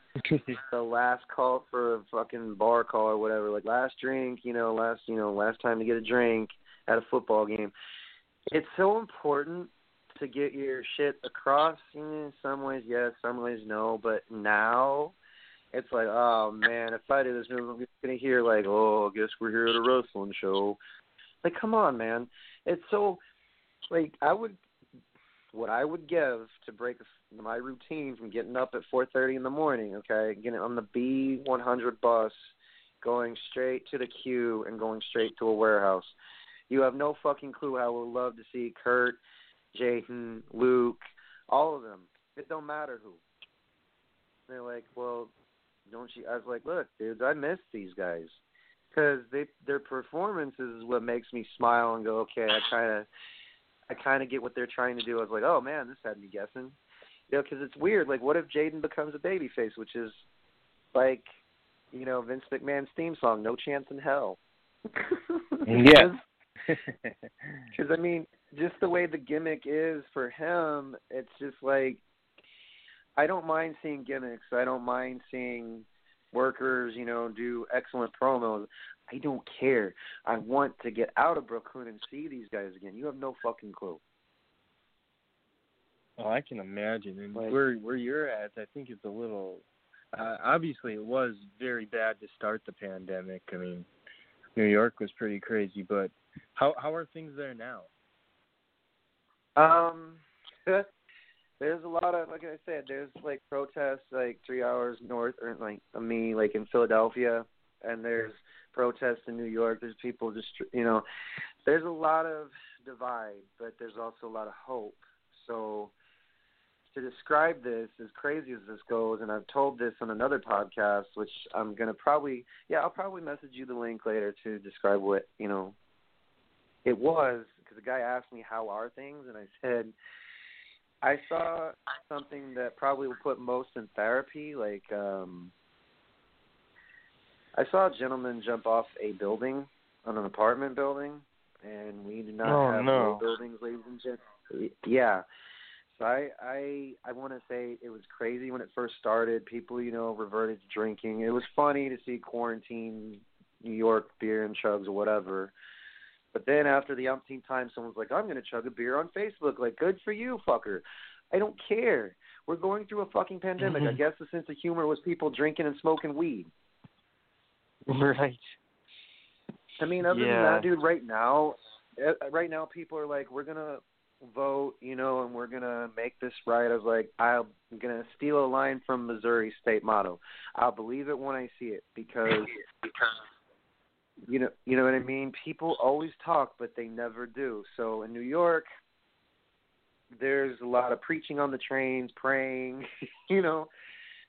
the last call for a fucking bar call or whatever, like last drink, you know, last you know, last time to get a drink at a football game. It's so important to get your shit across. In some ways, yes, some ways, no. But now, it's like, oh man, if I do this, move, I'm gonna hear like, oh, I guess we're here at a wrestling show. Like, come on, man. It's so like I would what I would give to break my routine from getting up at 4:30 in the morning, okay, getting on the B100 bus, going straight to the queue and going straight to a warehouse. You have no fucking clue how I would love to see Kurt, Jaden, Luke, all of them. It don't matter who. They're like, well, don't you? I was like, look, dudes, I miss these guys. because they their performance is what makes me smile and go, okay, I kind of I kind of get what they're trying to do. I was like, oh man, this had me guessing. You know, because it's weird. Like, what if Jaden becomes a babyface, which is like, you know, Vince McMahon's theme song, "No Chance in Hell." *laughs* Yeah. *laughs* Because I mean, just the way the gimmick is for him, it's just like I don't mind seeing gimmicks. I don't mind seeing workers, you know, do excellent promos. I don't care. I want to get out of Brooklyn and see these guys again. You have no fucking clue. Oh, I can imagine. And Like- where where you're at, I think it's a little. Uh, obviously, it was very bad to start the pandemic. I mean, New York was pretty crazy, but how how are things there now? Um, there's a lot of like I said, there's like protests like three hours north or like of me, like in Philadelphia, and there's protests in New York. There's people just you know, there's a lot of divide, but there's also a lot of hope. So to describe this, as crazy as this goes, and I've told this on another podcast, which I'm gonna probably yeah, I'll probably message you the link later to describe what you know it was because the guy asked me how are things, and I said I saw something that probably will put most in therapy. Like um I saw a gentleman jump off a building on an apartment building, and we do not Oh, have no. buildings, ladies and gentlemen. Yeah. So I I I want to say it was crazy when it first started. People, you know, reverted to drinking. It was funny to see quarantine New York beer and chugs or whatever. But then after the umpteenth time, someone's like, "I'm going to chug a beer on Facebook." Like, good for you, fucker. I don't care. We're going through a fucking pandemic. I guess the sense of humor was people drinking and smoking weed. *laughs* Right. I mean, other than that, dude, right now, uh, right now, people are like, we're gonna vote, you know, and we're gonna make this right. I was like, I'm gonna steal a line from Missouri state motto. I'll believe it when I see it because, *laughs* you know, you know what I mean. People always talk, but they never do. So in New York, there's a lot of preaching on the trains, praying, *laughs* you know,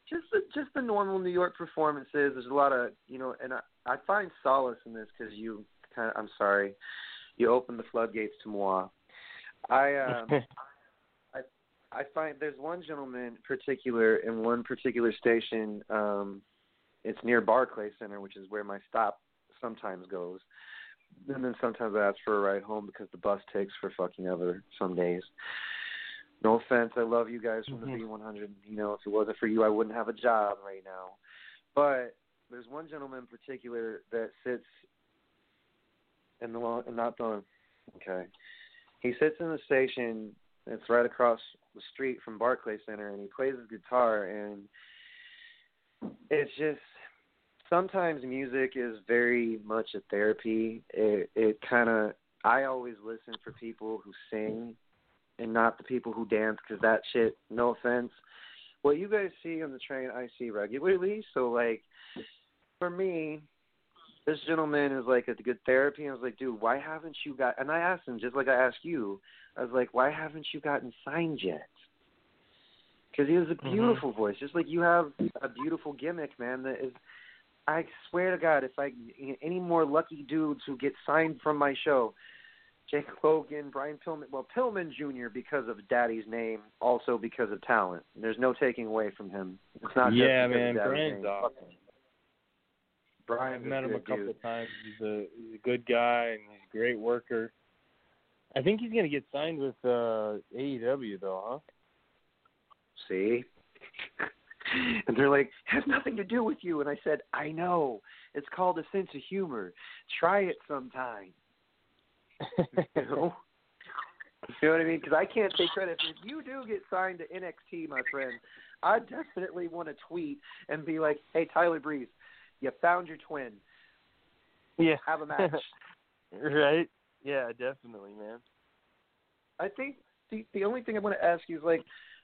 just the just the normal New York performances. There's a lot of you know, and I, I find solace in this because you kind of I'm sorry, you opened the floodgates to moi. I um, *laughs* I I find there's one gentleman in particular in one particular station. Um, it's near Barclay Center, which is where my stop sometimes goes. And then sometimes I ask for a ride home because the bus takes for fucking ever some days. No offense, I love you guys from the mm-hmm. B100. You know, if it wasn't for you, I wouldn't have a job right now. But there's one gentleman in particular that sits in the long, not the okay. He sits in the station that's right across the street from Barclay Center, and he plays his guitar, and it's just sometimes music is very much a therapy. It it kind of I always listen for people who sing and not the people who dance because that shit. No offense. What you guys see on the train, I see regularly. So like, for me, this gentleman is like a good therapy. I was like, dude, why haven't you got? And I asked him just like I asked you. I was like, why haven't you gotten signed yet? Because he has a mm-hmm. beautiful voice, just like you have a beautiful gimmick, man. That is, I swear to God, if I any more lucky dudes who get signed from my show, Jake Logan, Brian Pillman, well Pillman Jr. because of Daddy's name, also because of talent. There's no taking away from him. It's not Yeah, just because man, Brian's name. awesome. Brian's I've met him a good couple dude. times. He's a he's a good guy and he's a great worker. I think he's gonna get signed with uh AEW though, huh? See? *laughs* and they're like, has nothing to do with you. And I said, I know. It's called a sense of humor. Try it sometime. *laughs* You know? You know what I mean? Because I can't take credit. If you do get signed to NXT, my friend, I definitely want to tweet and be like, hey, Tyler Breeze, you found your twin. yeah. Have a match. *laughs* right? Yeah, definitely, man. I think the the only thing I want to ask you is like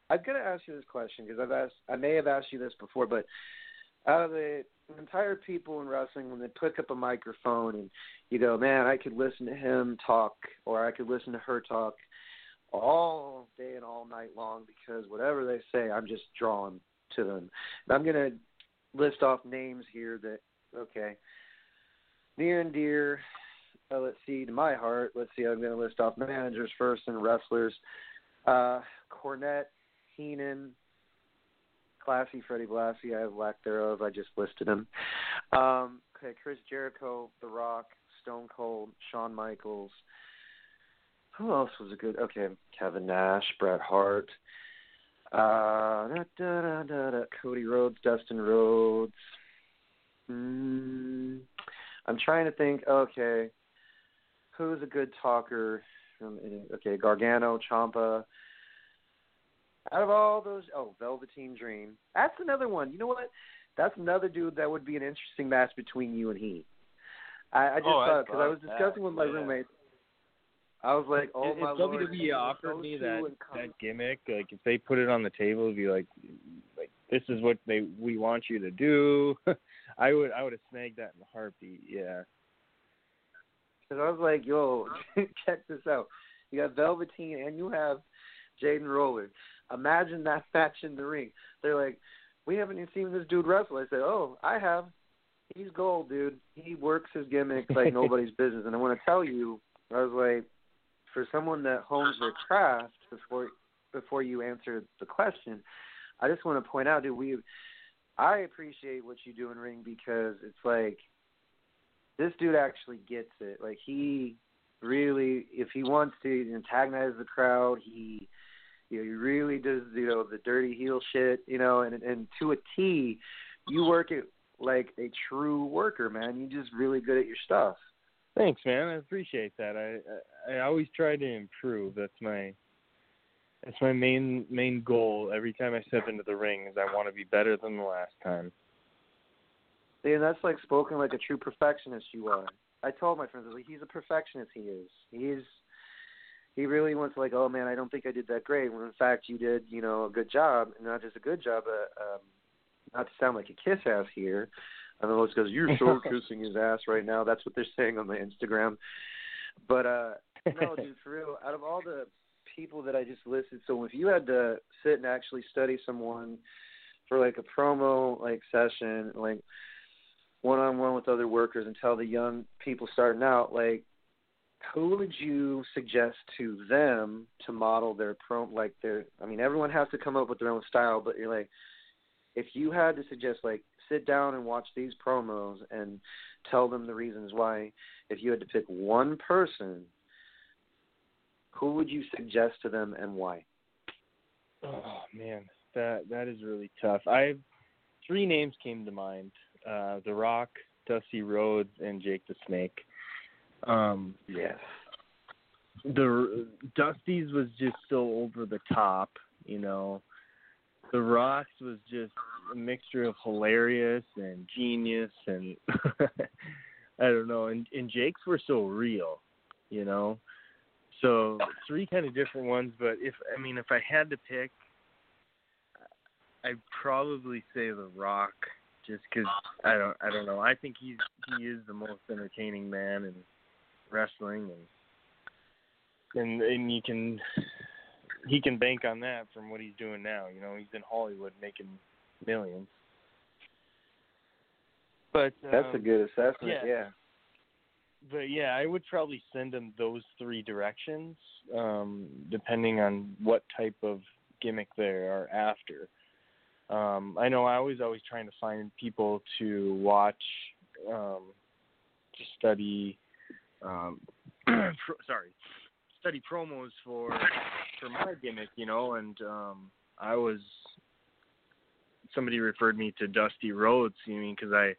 I'm gonna ask you this question because I've asked I may have asked you this before, but out of the entire people in wrestling, when they pick up a microphone and you go, man, I could listen to him talk or I could listen to her talk all day and all night long because whatever they say, I'm just drawn to them. And I'm gonna list off names here that okay. near and dear. Uh, let's see, to my heart. Let's see. I'm going to list off managers first and wrestlers. Uh, Cornette, Heenan, Classy, Freddie Blassie. I have lack thereof. I just listed him. Um, okay, Chris Jericho, The Rock, Stone Cold, Shawn Michaels. Who else was a good? Okay, Kevin Nash, Bret Hart. Uh, da, da, da, Cody Rhodes, Dustin Rhodes. Mm, I'm trying to think. Okay, who's a good talker? From okay, Gargano, Ciampa. Out of all those, oh, Velveteen Dream. That's another one. You know what? That's another dude that would be an interesting match between you and he. I, I just Oh, I'd thought because I was discussing that. with my Yeah. roommate. I was like, "Oh if, my if lord!" WWE offered me that that gimmick, like if they put it on the table, it'd be like, like this is what they we want you to do. *laughs* I would I would have snagged that in a heartbeat. Yeah. Because I was like, yo, *laughs* check this out. You got Velveteen and you have Jaden Roller. Imagine that match in the ring. They're like, we haven't even seen this dude wrestle. I said, oh, I have. He's gold, dude. He works his gimmick like *laughs* nobody's business. And I want to tell you, I was like, for someone that hones their craft before before you answer the question, I just want to point out, dude, we I appreciate what you do in ring because it's like this dude actually gets it. Like he really, if he wants to antagonize the crowd, he, you know, he really does, you know, the dirty heel shit, you know, and and to a T, you work it like a true worker, man. You're just really good at your stuff. Thanks, man. I appreciate that. I I, I always try to improve. That's my that's my main main goal every time I step into the ring is I want to be better than the last time. See, and that's like spoken like a true perfectionist you are. I told my friends, like, he's a perfectionist. He is. He's. He really wants like, oh man, I don't think I did that great. When in fact you did, you know, a good job, and not just a good job, but um, not to sound like a kiss ass here. I know it's because you're so *laughs* kissing his ass right now. That's what they're saying on my Instagram. But uh no, dude, *laughs* for real. Out of all the people that I just listed, so if you had to sit and actually study someone for like a promo like session, like one on one with other workers and tell the young people starting out, like who would you suggest to them to model their pro like their I mean everyone has to come up with their own style, but you're like if you had to suggest like sit down and watch these promos and tell them the reasons why, if you had to pick one person, who would you suggest to them and why? Oh man, that that is really tough. I three names came to mind: uh, The Rock, Dusty Rhodes, and Jake the Snake. Um, Yes. the Dusty's was just so over the top, you know. The Rocks was just a mixture of hilarious and genius, and *laughs* I don't know. And and Jake's were so real, you know. So three kind of different ones, but if I mean if I had to pick, I'd probably say The Rock, just because I don't I don't know. I think he's he is the most entertaining man in wrestling, and and and you can he can bank on that from what he's doing now. You know, he's in Hollywood making millions. But That's a um, good assessment, yeah. yeah. but yeah, I would probably send him those three directions, um, depending on what type of gimmick they are after. Um, I know I was always trying to find people to watch, um, to study, um, *clears throat* pro- sorry, study promos for for my gimmick, you know, and um, I was somebody referred me to Dusty Rhodes, you mean, because I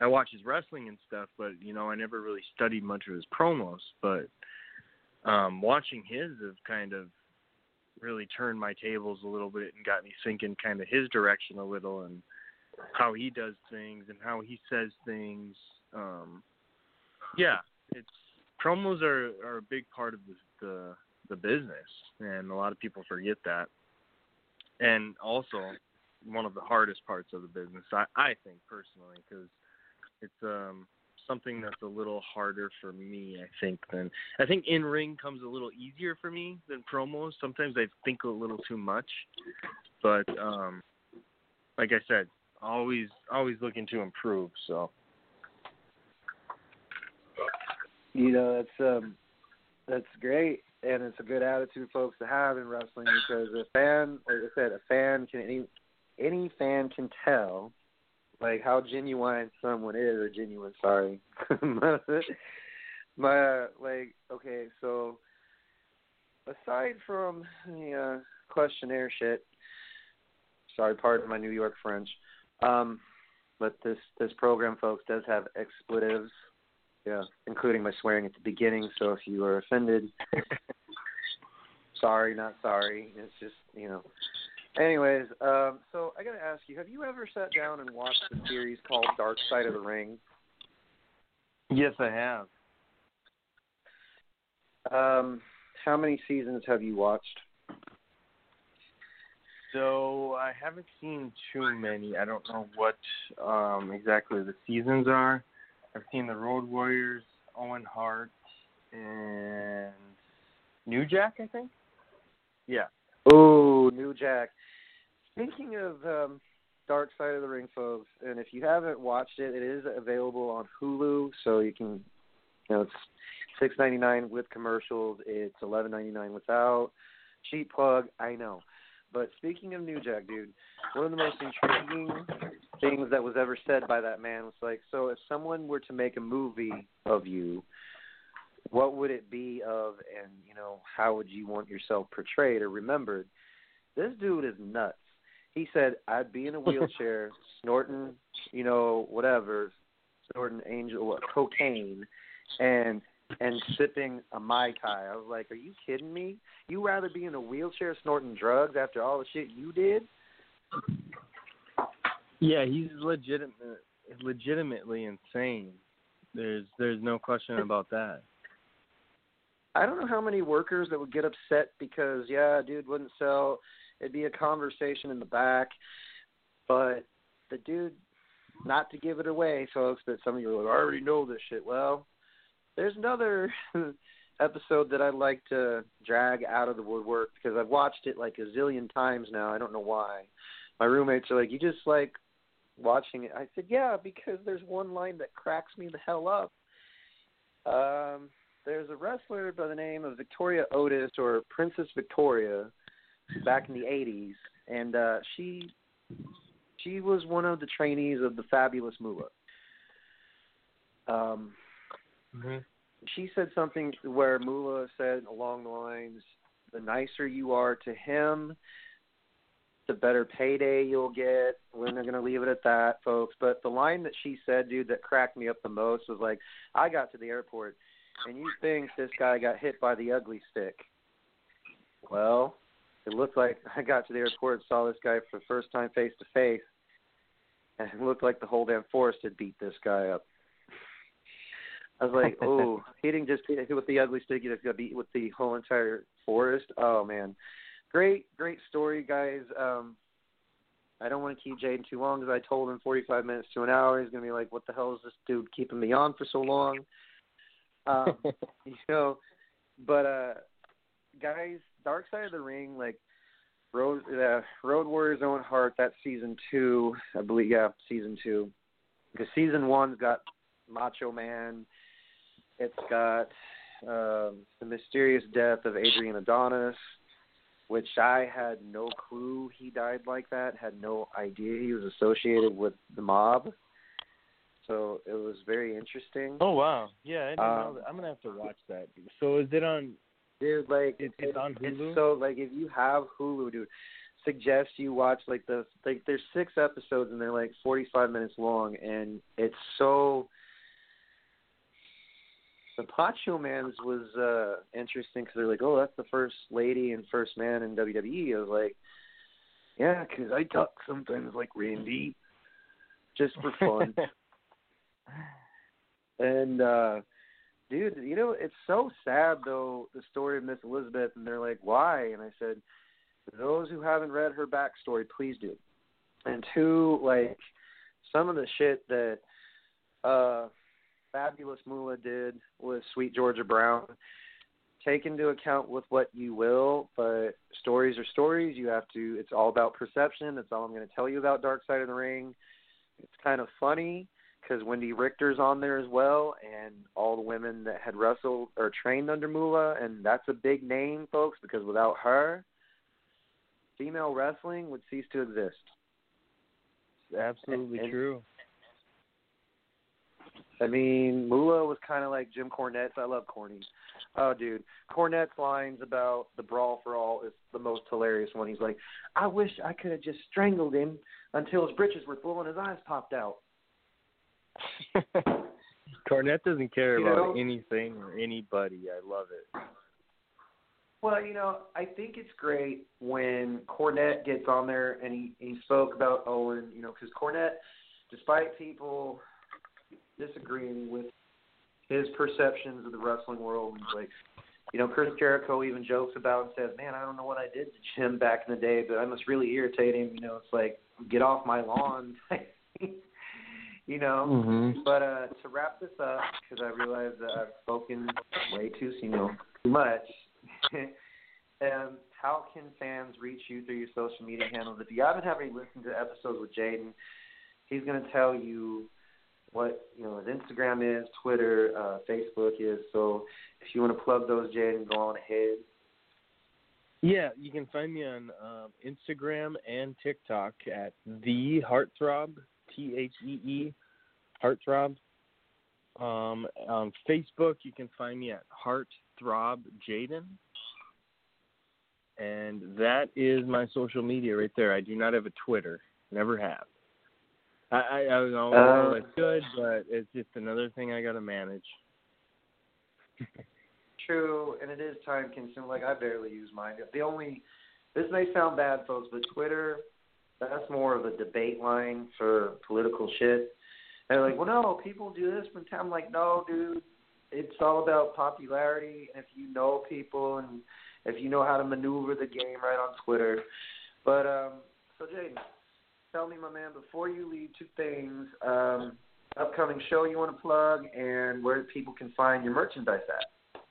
I watch his wrestling and stuff, but you know, I never really studied much of his promos. But um, watching his have kind of really turned my tables a little bit and got me thinking kind of his direction a little and how he does things and how he says things. Um, yeah, it's promos are are a big part of the the the business, and a lot of people forget that. And also, one of the hardest parts of the business, I I think personally, because it's um something that's a little harder for me i think than i think in ring comes a little easier for me than promos sometimes i think a little too much but um like i said always always looking to improve so you know that's um that's great and it's a good attitude folks to have in wrestling because a fan like I said, a fan can any any fan can tell like how genuine someone is or genuine sorry. *laughs* My uh, like okay, so aside from the uh, questionnaire shit, sorry, pardon my New York French. Um, but this this program, folks, does have expletives, yeah, including my swearing at the beginning. So if you are offended, *laughs* sorry, not sorry. It's just you know. Anyways, um, so I gotta ask you: Have you ever sat down and watched a series called Dark Side of the Ring? Yes, I have. Um, how many seasons have you watched? So I haven't seen too many. I don't know what um exactly the seasons are. I've seen the Road Warriors, Owen Hart, and New Jack, I think. Yeah. Oh, New Jack. Speaking of um, Dark Side of the Ring, folks, and if you haven't watched it, it is available on Hulu, so you can, you know, it's six ninety nine with commercials. It's eleven ninety nine without. Cheap plug, I know. But speaking of New Jack, dude, one of the most intriguing things that was ever said by that man was like, so if someone were to make a movie of you, what would it be of, and you know, how would you want yourself portrayed or remembered? This dude is nuts. He said, I'd be in a wheelchair, *laughs* snorting, you know, whatever, snorting angel cocaine, and and sipping a mai tai. I was like, "Are you kidding me? You rather be in a wheelchair snorting drugs after all the shit you did?" Yeah, he's legitimate, legitimately insane. There's there's no question about that. I don't know how many workers that would get upset because yeah, dude wouldn't sell. It'd be a conversation in the back, but the dude, not to give it away, folks, but some of you are like, I already know this shit. Well, there's another *laughs* episode that I'd like to drag out of the woodwork because I've watched it like a zillion times now. I don't know why. My roommates are like, "You just like watching it?" I said, "Yeah, because there's one line that cracks me the hell up." Um, there's a wrestler by the name of Victoria Otis or Princess Victoria back in the 80s, and uh, she she was one of the trainees of the fabulous Moolah. Um, Mm-hmm. she said something where Moolah said along the lines, "The nicer you are to him, the better payday you'll get." We're not going to leave it at that, folks. But the line that she said, dude, that cracked me up the most was like, "I got to the airport, and you think this guy got hit by the ugly stick? Well, it looked like *laughs* I got to the airport and saw this guy for the first time face to face, and it looked like the whole damn forest had beat this guy up." I was like, *laughs* oh, he didn't just hit with the ugly stick. He just got beat with the whole entire forest. Oh man, great, great story, guys. Um, I don't want to keep Jaden too long because I told him 45 minutes to an hour. He's gonna be like, what the hell is this dude keeping me on for so long? Um, *laughs* you know, but uh, guys, Dark Side of the Ring, like Road uh, Road Warriors Owen Hart, that's season two, I believe. Yeah, season two. Because season one's got Macho Man. It's got um, the mysterious death of Adrian Adonis, which I had no clue he died like that. Had no idea he was associated with the mob. So it was very interesting. Oh wow, yeah, I didn't know Um, that. I'm gonna have to watch that. So is it on? Dude, like It- it's on It's Hulu? so like if you have Hulu, dude, suggest you watch like the like there's six episodes and they're like 45 minutes long, and it's so. The Macho Man's was uh interesting because they're like, oh, that's the first lady and first man in WWE. I was like, yeah, 'cause I talk sometimes like Randy, just for fun. *laughs* And uh dude, you know, it's so sad though, the story of Miss Elizabeth and they're like, Why? And I said, Those who haven't read her backstory, please do. And two, like some of the shit that uh Fabulous Moolah did with Sweet Georgia Brown, take into account with what you will, but stories are stories. You have to it's all about perception. That's all I'm gonna tell you about Dark Side of the Ring. It's kind of funny because Wendi Richter's on there as well, and all the women that had wrestled or trained under Moolah, and that's a big name, folks, because without her, female wrestling would cease to exist. Absolutely And- true. I mean, Moolah was kind of like Jim Cornette's. I love Corny. Oh, dude, Cornette's lines about the brawl for all is the most hilarious one. He's like, "I wish I could have just strangled him until his britches were full and his eyes popped out." *laughs* Cornette doesn't care You about know- anything or anybody. I love it. Well, you know, I think it's great when Cornette gets on there and he he spoke about Owen. You know, because Cornette, despite people disagreeing with his perceptions of the wrestling world, and like, you know, Chris Jericho even jokes about and says, "Man, I don't know what I did to Jim back in the day, but I must really irritate him." You know, it's like, "Get off my lawn." *laughs* you know. Mm-hmm. But uh, to wrap this up, because I realize that I've spoken way too, you know, too much. *laughs* um, how can fans reach you through your social media handles? If you haven't already listened to episodes with Jaden, he's going to tell you what you know his Instagram is, Twitter, uh, Facebook is. So if you want to plug those, Jaden, go on ahead. Yeah, you can find me on um, Instagram and TikTok at the Heartthrob, T H E E, Heartthrob. Um, on Facebook, you can find me at Heartthrob Jaden, and that is my social media right there. I do not have a Twitter, never have. I I, I don't know Uh, I should, but it's just another thing I got to manage. True, and it is time consuming. Like I barely use mine. The only this may sound bad, folks, but Twitter that's more of a debate line for political shit. And they're like, well, no, people do this from time. I'm like, no, dude, it's all about popularity. And if you know people and if you know how to maneuver the game right on Twitter. But um, so Jaden, tell me, my man, before you leave, two things. Um, upcoming show you want to plug, and where people can find your merchandise at.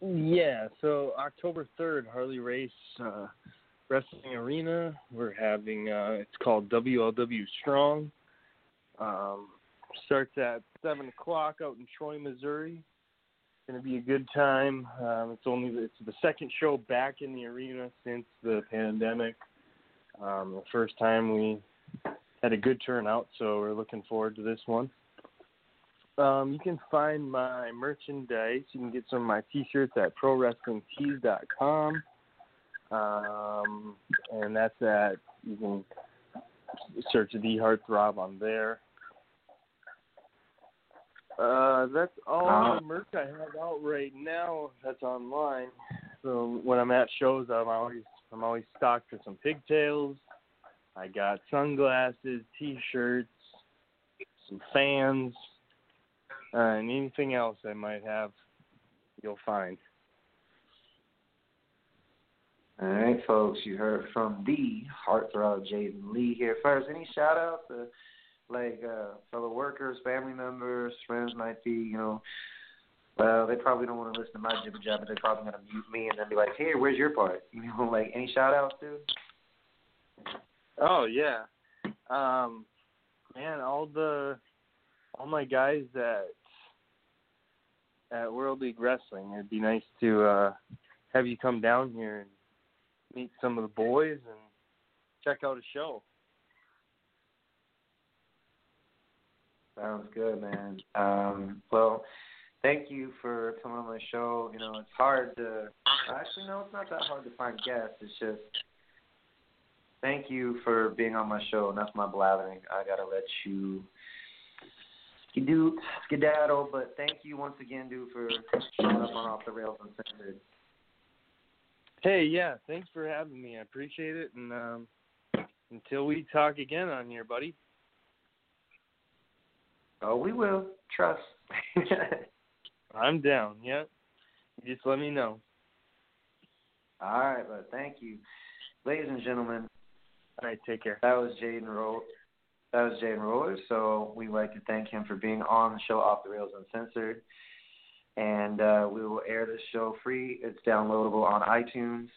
Yeah, so October third, Harley Race uh, Wrestling Arena. We're having uh, it's called WLW Strong. Um, starts at seven o'clock out in Troy, Missouri. It's Going to be a good time. Um, it's only it's the second show back in the arena since the pandemic. Um, the first time we had a good turnout, so we're looking forward to this one. Um, you can find my merchandise. You can get some of my T-shirts at ProWrestlingTees.com, um, and that's at you can search the Heartthrob on there. Uh, that's all the merch I have out right now. That's online. So when I'm at shows, I'm always I'm always stocked for some pigtails. I got sunglasses, T-shirts, some fans, uh, and anything else I might have, you'll find. All right, folks, you heard from the heartthrob Jaden Lee here. First, any shout outs to like uh, fellow workers, family members, friends might be, you know, well, they probably don't want to listen to my jibber jabber. They're probably going to mute me and then be like, hey, where's your part? *laughs* You know, like any shout outs, dude? Oh yeah, um, man, all the all my guys at at World League Wrestling. It'd be nice to uh, have you come down here and meet some of the boys and check out a show. Sounds good, man. Um, well, thank you for coming on my show. You know, it's hard to actually no, it's not that hard to find guests. It's just thank you for being on my show. Enough of my blathering. I gotta let you skidoo skedaddle, but thank you once again, dude, for showing up on Off the Rails on Uncensored. Hey, yeah, thanks for having me. I appreciate it, and um, until we talk again on here, buddy. Oh, we will. Trust. *laughs* I'm down. Yeah, just let me know. All right, but thank you. Ladies and gentlemen, All right, take care. That was Jaden Roll. That was Jaden Roller. So we'd like to thank him for being on the show Off the Rails Uncensored. And uh, we will air this show free. It's downloadable on iTunes.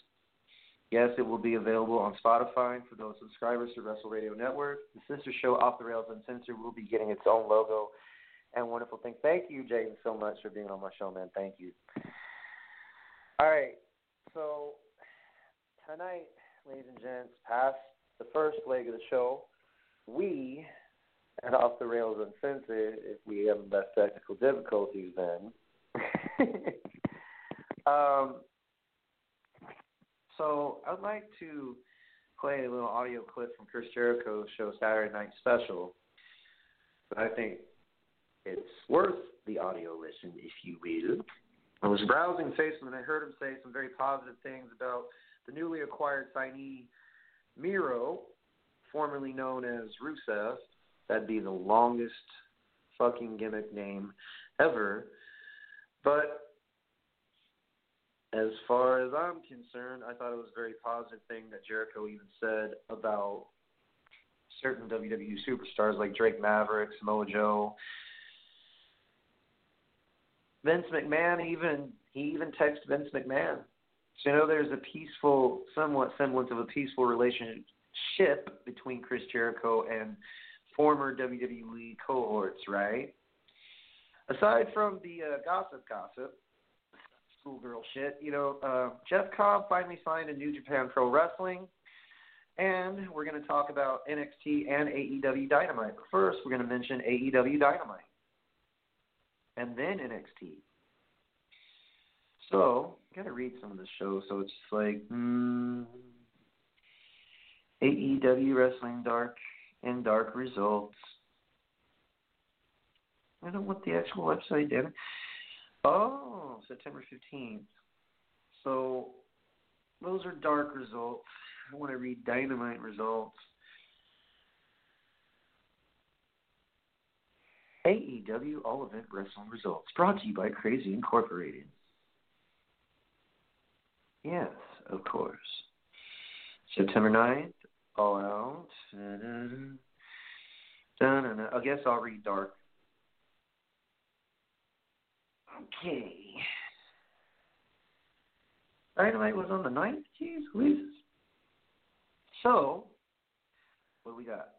Yes, it will be available on Spotify for those subscribers to Wrestle Radio Network. The sister show, Off the Rails Uncensored, will be getting its own logo and wonderful thing. Thank you, Jaden, so much for being on my show, man. Thank you. All right, so tonight, ladies and gents, past the first leg of the show, we at Off the Rails and Uncensored, if we have less technical difficulties, then. *laughs* um, so I'd like to play a little audio clip from Chris Jericho's show Saturday Night Special. But I think it's worth the audio listen, if you will. I was browsing Facebook and I heard him say some very positive things about the newly acquired signee Miro, formerly known as Rusev. That'd be the longest fucking gimmick name ever. But as far as I'm concerned, I thought it was a very positive thing that Jericho even said about certain WWE superstars like Drake Maverick, Samoa Joe, Vince McMahon. Even he even texted Vince McMahon. So you know, there's a peaceful, somewhat semblance of a peaceful relationship between Chris Jericho and former WWE cohorts, right? Aside from the uh, gossip, gossip, schoolgirl shit. You know, uh, Jeff Cobb finally signed a New Japan Pro Wrestling, and we're going to talk about NXT and AEW Dynamite. But first, we're going to mention AEW Dynamite, and then NXT. So, got to read some of the show. So it's just like mm, AEW Wrestling Dark and Dark Results. I don't want the actual website, damn it. Oh, September 15th. So those are dark results. I want to read dynamite results. AEW All Elite Wrestling Results, brought to you by Crazy Incorporated. Yes, of course. September 9th, All Out. Da-da-da. I guess I'll read Dark Okay. Dynamite was on the ninth. Jeez, Louise. So, what do we got?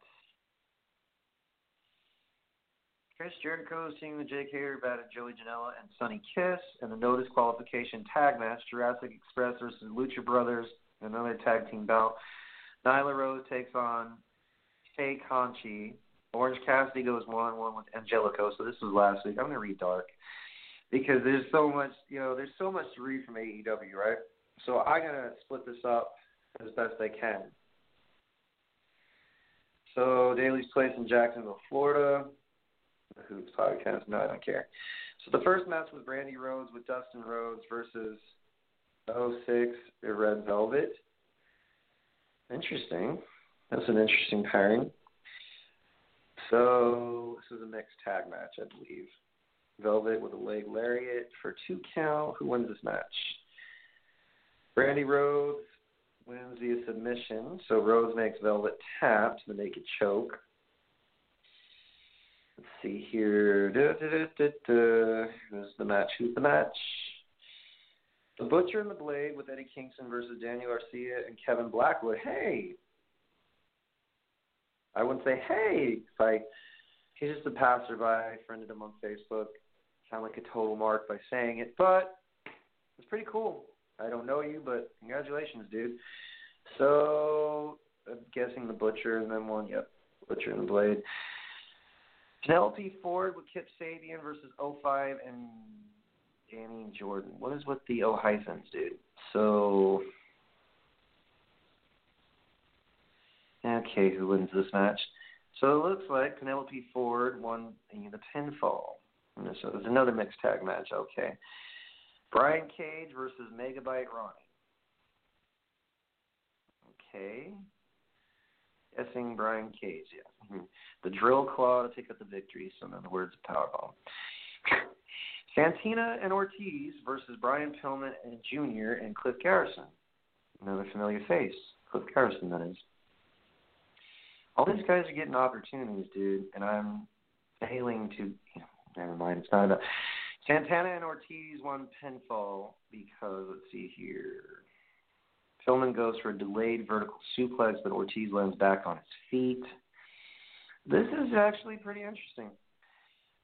Chris Jericho seeing the Jake Hager battle Joey Janela and Sonny Kiss in the no disqualification tag match. Jurassic Express versus Lucha Brothers, another tag team bout. Nyla Rose takes on Faye Conchi. Orange Cassidy goes one on one with Angelico. So this was last week. I'm gonna read Dark because there's so much, you know, there's so much to read from AEW, right? So I'm gonna split this up as best I can. So Daly's Place in Jacksonville, Florida. Hoops podcast. No, I don't care. So the first match was Brandi Rhodes with Dustin Rhodes versus 06 Red Velvet. Interesting. That's an interesting pairing. So this is a mixed tag match, I believe. Velvet with a leg lariat for two count. Who wins this match? Brandi Rhodes wins via submission. So Rhodes makes Velvet tap to the naked choke. See here. Da, da, da, da. Who's the match? Who's the match? The Butcher and the Blade with Eddie Kingston versus Daniel Garcia and Kevin Blackwood. Hey, I wouldn't say hey fight. He's just a passerby. I friended him on Facebook sound like a total mark by saying it, but it's pretty cool. I don't know you, but congratulations, dude. So I'm guessing the Butcher and then one, yep, Butcher and the Blade. Penelope Ford with Kip Sabian versus 05 and Danny Jordan. What is with the O hyphens, dude? So okay, who wins this match? So it looks like Penelope Ford won the pinfall. So there's another mixed tag match. Okay. Brian Cage versus Megabyte Ronnie. Okay. Guessing Brian Cage, yeah. Mm-hmm. The drill claw to take up the victory, so in other words, powerbomb. *laughs* Santana and Ortiz versus Brian Pillman and Jr. and Griff Garrison. Another familiar face. Griff Garrison, that is. All these guys are getting opportunities, dude, and I'm failing to you know, never mind. It's not about Santana and Ortiz won pinfall because let's see here. Pillman goes for a delayed vertical suplex, but Ortiz lands back on his feet. This is actually pretty interesting.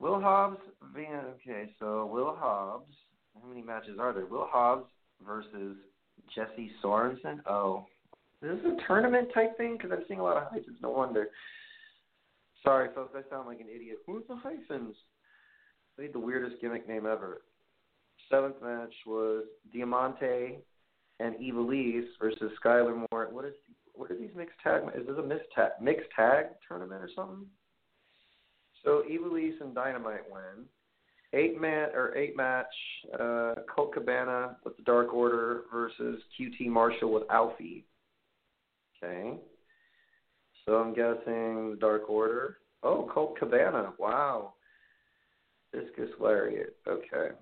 Will Hobbs, okay, so Will Hobbs, how many matches are there? Will Hobbs versus Jesse Sorensen. Oh, This is a tournament type thing? Because I'm seeing a lot of hyphens. No wonder. Sorry, folks, I sound like an idiot. Who's the hyphens? I need the weirdest gimmick name ever. Seventh match was Diamante and Ivelisse versus Skylar Moore. What is what are these mixed tag? Is this a mixed tag, mixed tag tournament or something? So Ivelisse and Dynamite win. Eight man or eight match. Uh, Colt Cabana with the Dark Order versus QT Marshall with Alfie. Okay. So I'm guessing the Dark Order. Oh, Colt Cabana. Wow. Discus Lariat. Okay.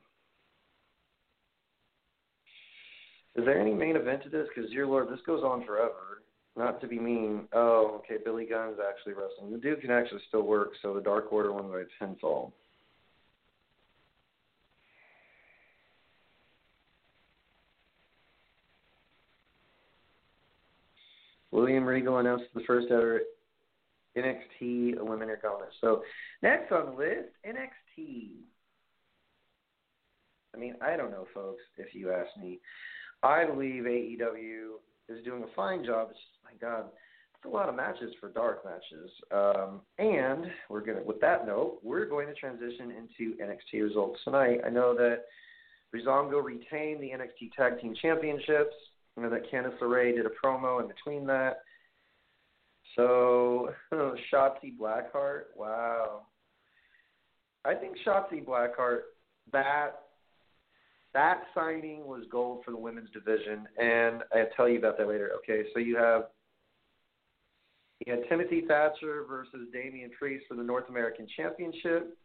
Is there any main event to this? Because, dear Lord, this goes on forever. Not to be mean. Oh, okay. Billy Gunn's actually wrestling. The dude can actually still work, so the Dark Order won by pinfall. William Regal announced the first ever NXT Eliminator Gauntlet. So next on the list, NXT. I mean, I don't know, folks. If you ask me, I believe AEW is doing a fine job. It's my God, it's a lot of matches for dark matches. Um, and we're gonna, with that note, we're going to transition into NXT results tonight. I know that Breezango retained the NXT Tag Team Championships. I know that Candice LeRae did a promo in between that. So, *laughs* Shotzi Blackheart, wow. I think Shotzi Blackheart, that that signing was gold for the women's division, and I'll tell you about that later. Okay, so you have you had Timothy Thatcher versus Damian Priest for the North American Championship.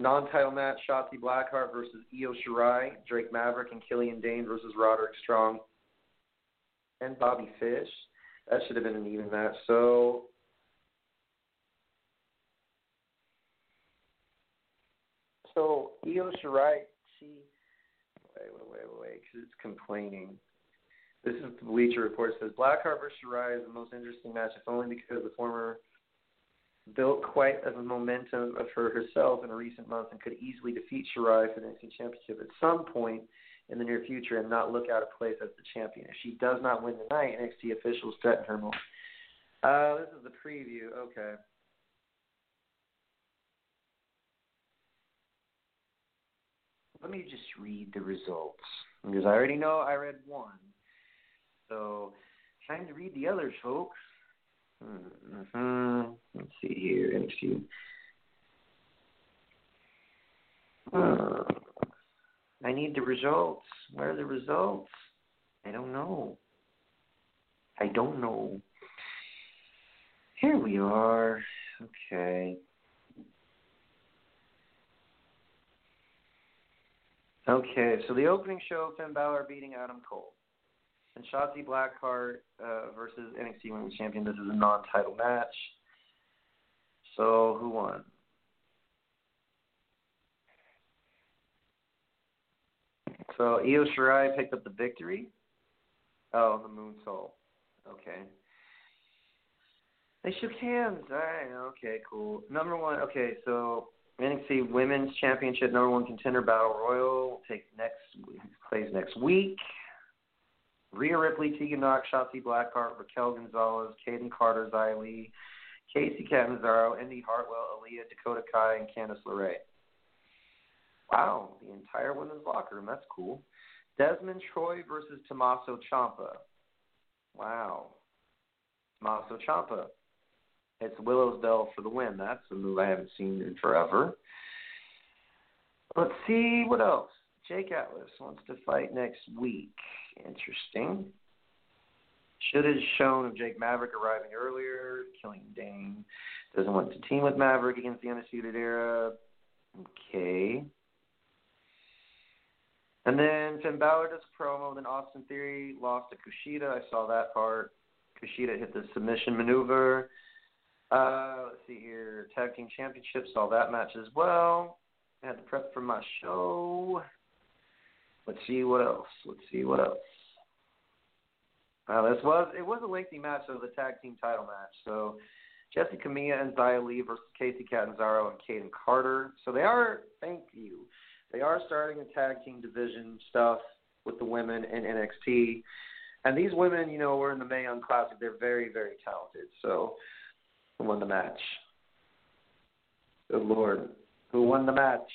Non-title match: Shotzi Blackheart versus Io Shirai, Drake Maverick and Killian Dain versus Roderick Strong and Bobby Fish. That should have been an even match. So so Io Shirai, she wait, wait, wait, because it's complaining. This is the Bleacher Report. It says Blackheart versus Shirai is the most interesting match, if only because the former built quite a momentum of her herself in a recent month and could easily defeat Shirai for the NXT Championship at some point in the near future and not look out of place as the champion. If she does not win tonight, NXT officials threaten her more. Uh, this is the preview. Okay. Let me just read the results because I already know I read one. So, time to read the others, folks. Mm-hmm. Let's see here. NXT. Uh, I need the results. Where are the results? I don't know. I don't know. Here we are. Okay. Okay, so the opening show, Finn Balor beating Adam Cole. And Shotzi Blackheart uh, versus NXT Women's Champion. This is a non-title match. So who won? So Io Shirai picked up the victory. Oh, the Moonsault. Okay. They shook hands. All right. Okay. Cool. Number one. Okay. So NXT Women's Championship number one contender battle royal will take next plays next week. Rhea Ripley, Tegan Nox, Shotzi Blackheart, Raquel Gonzalez, Kayden Carter, Li, Kacy Catanzaro, Indi Hartwell, Aliyah, Dakota Kai, and Candice LeRae. Wow, the entire women's locker room. That's cool. Desmond Troy versus Tommaso Ciampa. Wow. Tommaso Ciampa. It's Willow's Bell for the win. That's a move I haven't seen in forever. Let's see what else. Jake Atlas wants to fight next week. Interesting. Should have shown of Drake Maverick arriving earlier, Killian Dain. Doesn't want to team with Maverick against the Undisputed Era. Okay. And then Finn Balor does a promo. Then Austin Theory lost to Kushida. I saw that part. Kushida hit the submission maneuver. Uh, let's see here. Tag Team Championship. Saw that match as well. I had to prep for my show. Let's see what else. Let's see what else. Uh, this was it was a lengthy match. Was a tag team title match. So Jesse Camilla and Xia Li versus Kacy Catanzaro and Kayden Carter. So they are thank you. They are starting a tag team division stuff with the women in NXT. And these women, you know, were in the Mae Young Classic. They're very, very talented. So who won the match? Good lord. Who won the match?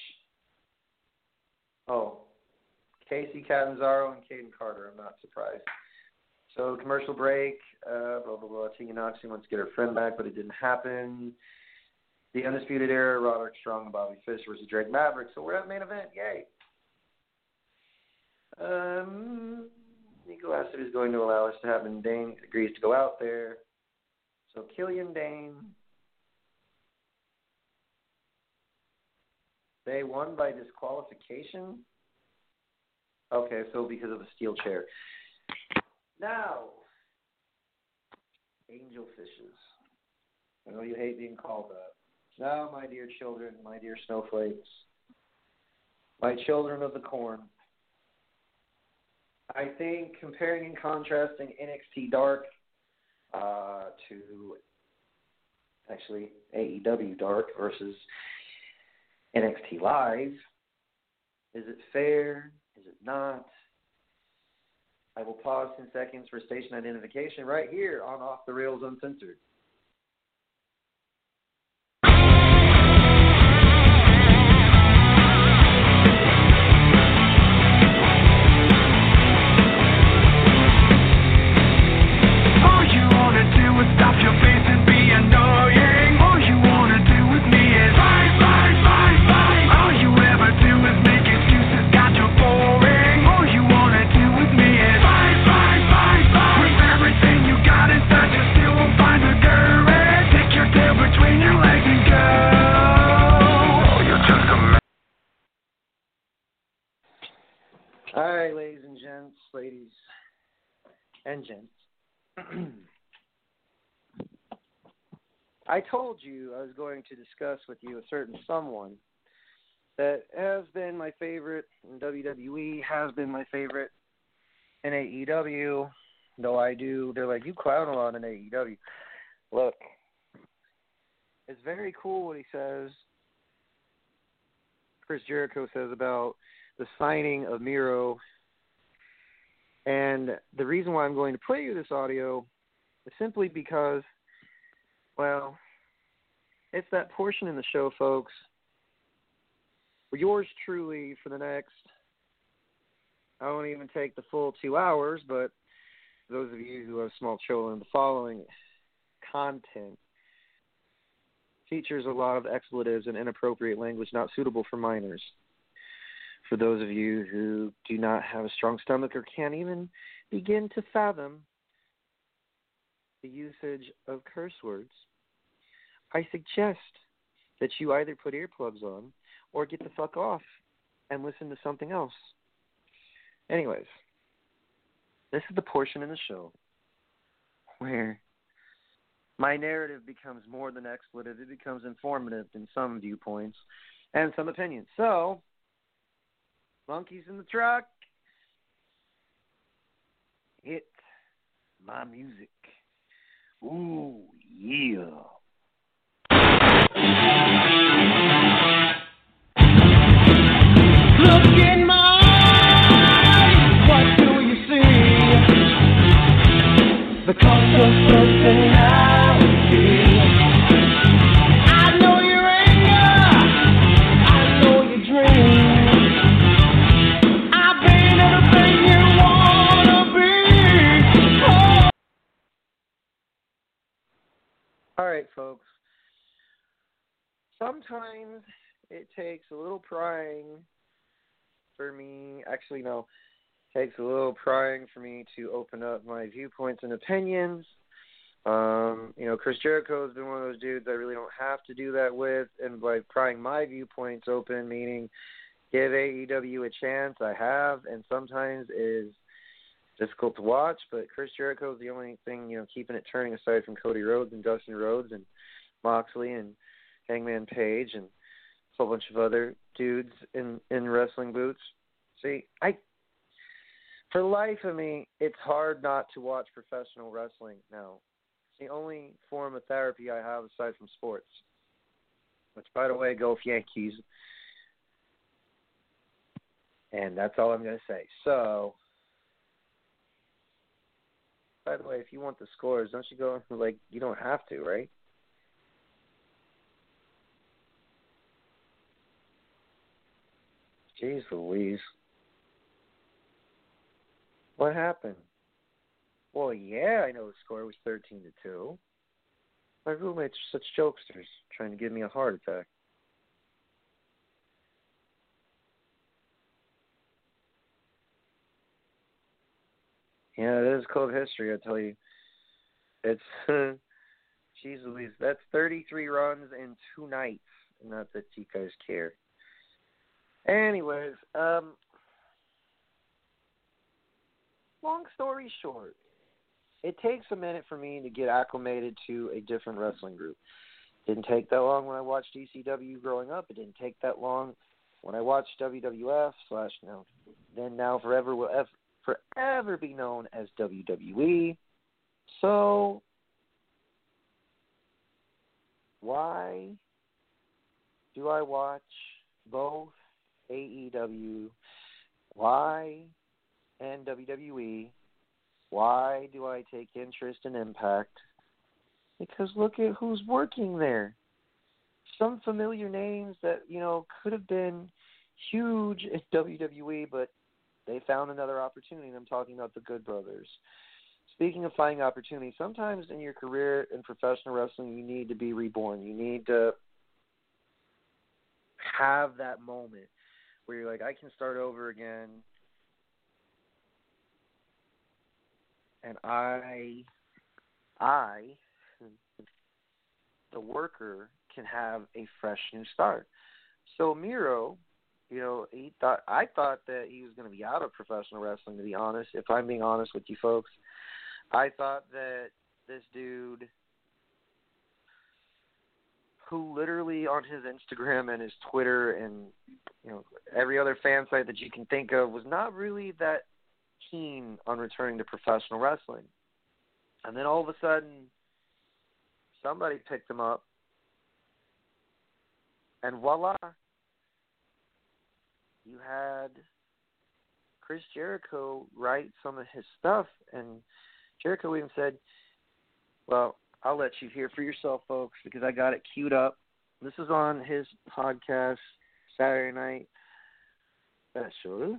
Oh, Kacy Catanzaro and Kayden Carter. I'm not surprised. So commercial break. Uh, blah blah blah. Tegan Nox wants to get her friend back, but it didn't happen. The Undisputed Era, Roderick Strong and Bobby Fish versus Drake Maverick. So we're at main event. Yay. Um, Nico asked if he's going to allow us to have, and Dain agrees to go out there. So Killian Dain. They won by disqualification. Okay, so because of a steel chair. Now, angel fishes. I know you hate being called that. Now, my dear children, my dear snowflakes, my children of the corn, I think comparing and contrasting NXT Dark uh, to actually AEW Dark versus NXT Live, is it fair? Is it not? I will pause 10 seconds for station identification right here on Off the Rails Uncensored. And gents. *clears throat* I told you I was going to discuss with you a certain someone that has been my favorite in WWE, has been my favorite in AEW, though I do, they're like, you clown a lot in AEW. Look, it's very cool what he says. Chris Jericho says about the signing of Miro. And the reason why I'm going to play you this audio is simply because, well, it's that portion in the show, folks, where yours truly for the next, I won't even take the full two hours, but those of you who have small children, the following content features a lot of expletives and inappropriate language not suitable for minors for those of you who do not have a strong stomach or can't even begin to fathom the usage of curse words, I suggest that you either put earplugs on or get the fuck off and listen to something else. Anyways, this is the portion in the show where my narrative becomes more than expletive. It becomes informative in some viewpoints and some opinions. So, monkeys in the truck. Hit my music. Ooh, yeah. Look in my eyes, what do you see? The cult of personality. Right, folks. Sometimes it takes a little prying for me. Actually, no, it takes a little prying for me to open up my viewpoints and opinions. Um, you know, Chris Jericho has been one of those dudes I really don't have to do that with, and by prying my viewpoints open, meaning give AEW a chance, I have, and sometimes is difficult to watch. But Chris Jericho is the only thing you know keeping it turning aside from Cody Rhodes and Dustin Rhodes and Moxley and Hangman Page and a whole bunch of other dudes in in wrestling boots. See, I for life of me, it's hard not to watch professional wrestling now. It's the only form of therapy I have aside from sports. Which, by the way, go Yankees. And that's all I'm going to say. So, by the way, if you want the scores, don't you go like you don't have to, right? Jeez Louise. What happened? Well, yeah, I know the score was 13 to 2. My roommates are such jokesters, trying to give me a heart attack. Yeah, it is code history, I tell you. It's, *laughs* jeez Louise, that's 33 runs in two nights. Not that you guys care. Anyways, um, long story short, it takes a minute for me to get acclimated to a different wrestling group. Didn't take that long when I watched ECW growing up. It didn't take that long when I watched WWF slash now then now forever forever be known as WWE. So why do I watch both AEW? Why and WWE. Why do I take interest in Impact? Because look at who's working there. Some familiar names that, you know, could have been huge in *laughs* WWE, but they found another opportunity, and I'm talking about the Good Brothers. Speaking of finding opportunity, sometimes in your career in professional wrestling, you need to be reborn. You need to have that moment where you're like, I can start over again and I, I, the worker, can have a fresh new start. So Miro, you know, he thought I thought that he was going to be out of professional wrestling. To be honest, if I'm being honest with you folks, I thought that this dude, who literally on his Instagram and his Twitter and you know every other fan site that you can think of, was not really that keen on returning to professional wrestling. And then all of a sudden, somebody picked him up, and voila, you had Chris Jericho write some of his stuff. And Jericho even said, Well, I'll let you hear for yourself, folks, because I got it queued up. This is on his podcast Saturday night special.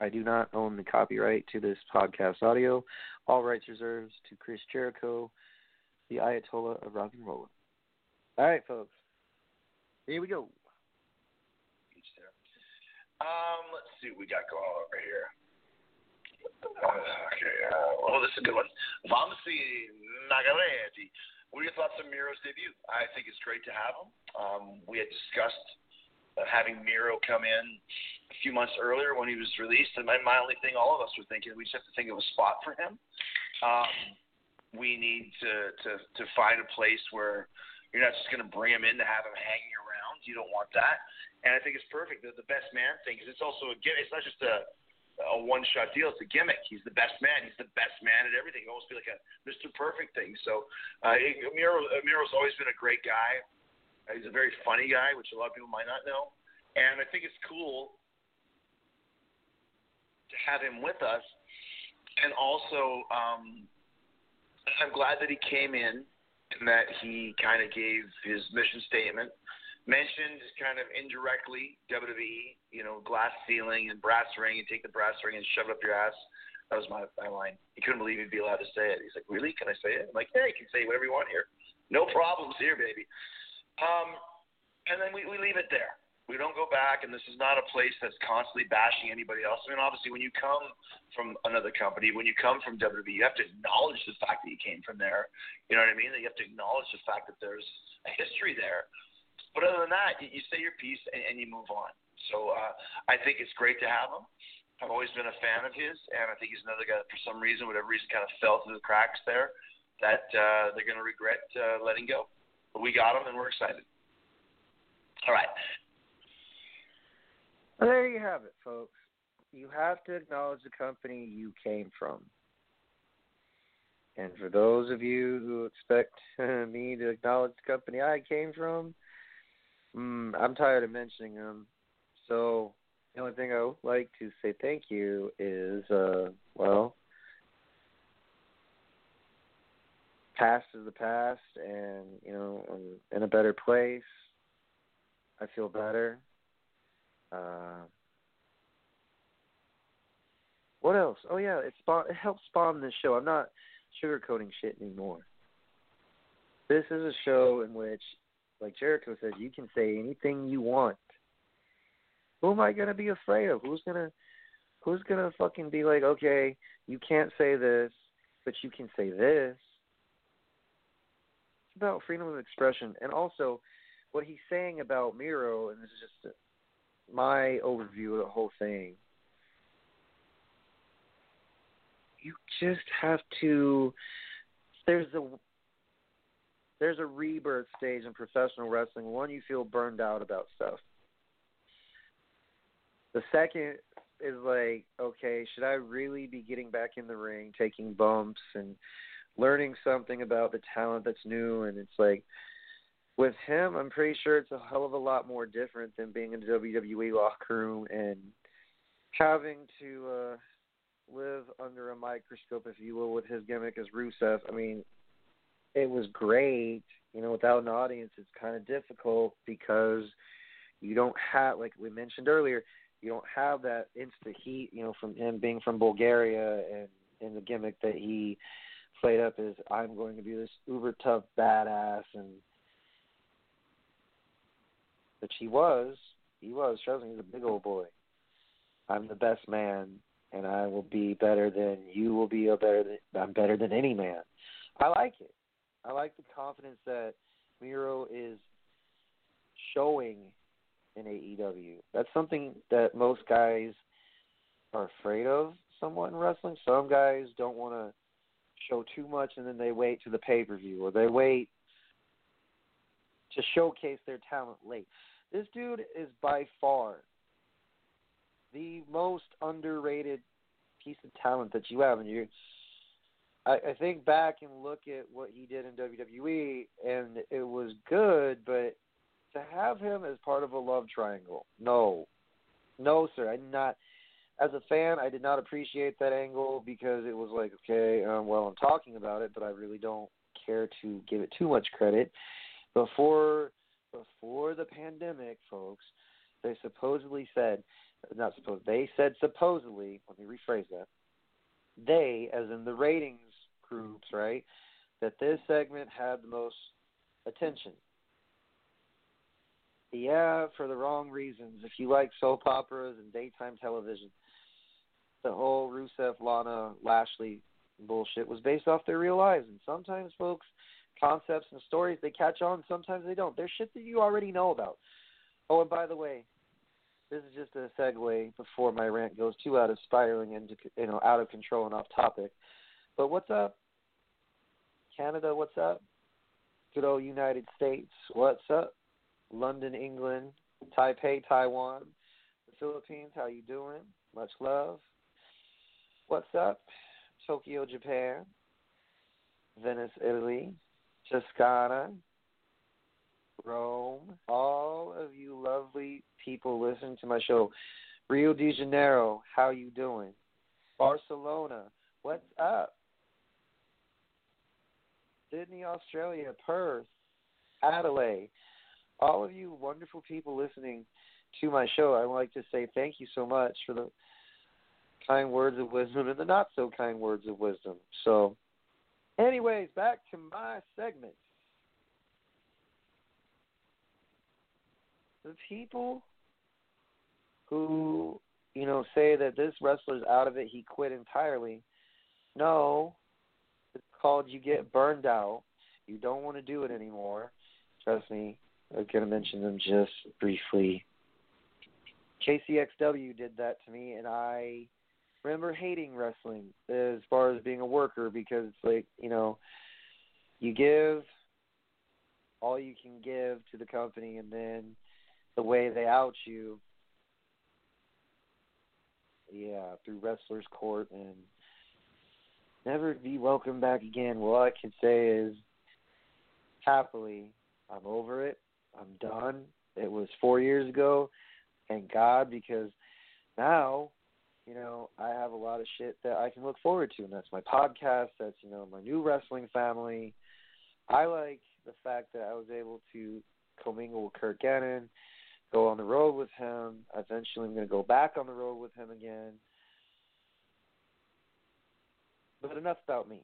I do not own the copyright to this podcast audio. All rights reserved to Chris Jericho, the Ayatollah of rock and roll. All right, folks. Here we go. Um, let's see what we got going on over here. Uh, okay, uh, well, this is a good one. Vamsi Nagaretti. What are your thoughts on Miro's debut? I think it's great to have him. Um, we had discussed uh, having Miro come in a few months earlier when he was released. And my, my only thing, all of us were thinking, we just have to think of a spot for him. Um, we need to, to to find a place where you're not just going to bring him in to have him hanging around. You don't want that. And I think it's perfect. The, the best man thing because it's also a gimmick. It's not just a a one shot deal. It's a gimmick. He's the best man. He's the best man at everything. It almost be like a Mr. Perfect thing. So uh, Miro Miro's always been a great guy. He's a very funny guy, which a lot of people might not know. And I think it's cool to have him with us. And also, um, I'm glad that he came in and that he kind of gave his mission statement. Mentioned kind of indirectly WWE, you know, glass ceiling and brass ring, and take the brass ring and shove it up your ass. That was my, my line. He couldn't believe he'd be allowed to say it. He's like, Really? Can I say it? I'm like, Yeah, you can say whatever you want here. No problems here, baby. Um, and then we, we leave it there we don't go back, and this is not a place that's constantly bashing anybody else. I mean, obviously, when you come from another company, when you come from WWE, you have to acknowledge the fact that you came from there. You know what I mean? That you have to acknowledge the fact that there's a history there. But other than that, you, say your piece and, and you move on. So uh, I think it's great to have him. I've always been a fan of his, and I think he's another guy that, for some reason, whatever reason, kind of fell through the cracks there. That uh, they're going to regret uh, letting go. But we got him, and we're excited. All right. Well, there you have it, folks. you have to acknowledge the company you came from. And for those of you who expect *laughs* me to acknowledge the company I came from, mm, I'm tired of mentioning them. So the only thing I would like to say thank you is, uh, well, past is the past, and you know, I'm in a better place. I feel better. Uh, what else? Oh yeah, it spawn it helps spawn this show. I'm not sugarcoating shit anymore. This is a show in which, like Jericho says, you can say anything you want. Who am I gonna be afraid of? Who's gonna who's gonna fucking be like, okay, you can't say this, but you can say this. It's about freedom of expression, and also what he's saying about Miro, and this is just my overview of the whole thing. You just have to. There's a there's a rebirth stage in professional wrestling. One, you feel burned out about stuff. The second is like, okay, should I really be getting back in the ring, taking bumps and learning something about the talent that's new? And it's like, with him, I'm pretty sure it's a hell of a lot more different than being in the WWE locker room and having to uh, live under a microscope, if you will, with his gimmick as Rusev. I mean, it was great. You know, without an audience, it's kind of difficult because you don't have, like we mentioned earlier, you don't have that instant heat. You know, from him being from Bulgaria and and the gimmick that he played up is I'm going to be this uber tough badass and which he was. He was. Trust me, he's a big old boy. I'm the best man, and I will be better than you will be. A better than I'm better than any man. I like it. I like the confidence that Miro is showing in AEW. That's something that most guys are afraid of somewhat in wrestling. Some guys don't want to show too much and then they wait to the pay per view or they wait to showcase their talent late. This dude is by far the most underrated piece of talent that you have, and you. I, I think back and look at what he did in WWE, and it was good, but to have him as part of a love triangle, no, no, sir, I did not. As a fan, I did not appreciate that angle because it was like, okay, um, well, I'm talking about it, but I really don't care to give it too much credit. Before before the pandemic, folks, they supposedly said, not supposed, they said supposedly, let me rephrase that. They, as in the ratings groups, right, that this segment had the most attention. Yeah, for the wrong reasons. If you like soap operas and daytime television, the whole Rusev, Lana, Lashley bullshit was based off their real lives. And sometimes, folks, concepts and stories they catch on sometimes they don't there's shit that you already know about oh and by the way this is just a segue before my rant goes too out of spiraling into you know out of control and off topic but what's up? Canada what's up? Good old united states what's up? London england taipei taiwan the philippines how you doing? Much love. What's up? Tokyo japan venice italy Toscana, Rome, all of you lovely people listening to my show. Rio de Janeiro, how you doing? Barcelona, what's up? Sydney, Australia, Perth, Adelaide, all of you wonderful people listening to my show. I would like to say thank you so much for the kind words of wisdom and the not so kind words of wisdom. So Anyways, back to my segment. The people who, you know, say that this wrestler's out of it, he quit entirely. No, called you get burned out. You don't want to do it anymore. Trust me, I'm going to mention them just briefly. KCXW did that to me, and I remember hating wrestling as far as being a worker because it's like you know you give all you can give to the company and then the way they out you yeah, through Wrestler's Court and never be welcome back again. Well, all I can say is happily, I'm over it. I'm done. It was four years ago. Thank God, because now, you know, I have a lot of shit that I can look forward to, and that's my podcast. That's you know my new wrestling family. I like the fact that I was able to commingle with Kurt Gannon, go on the road with him. Eventually, I'm going to go back on the road with him again. But enough about me.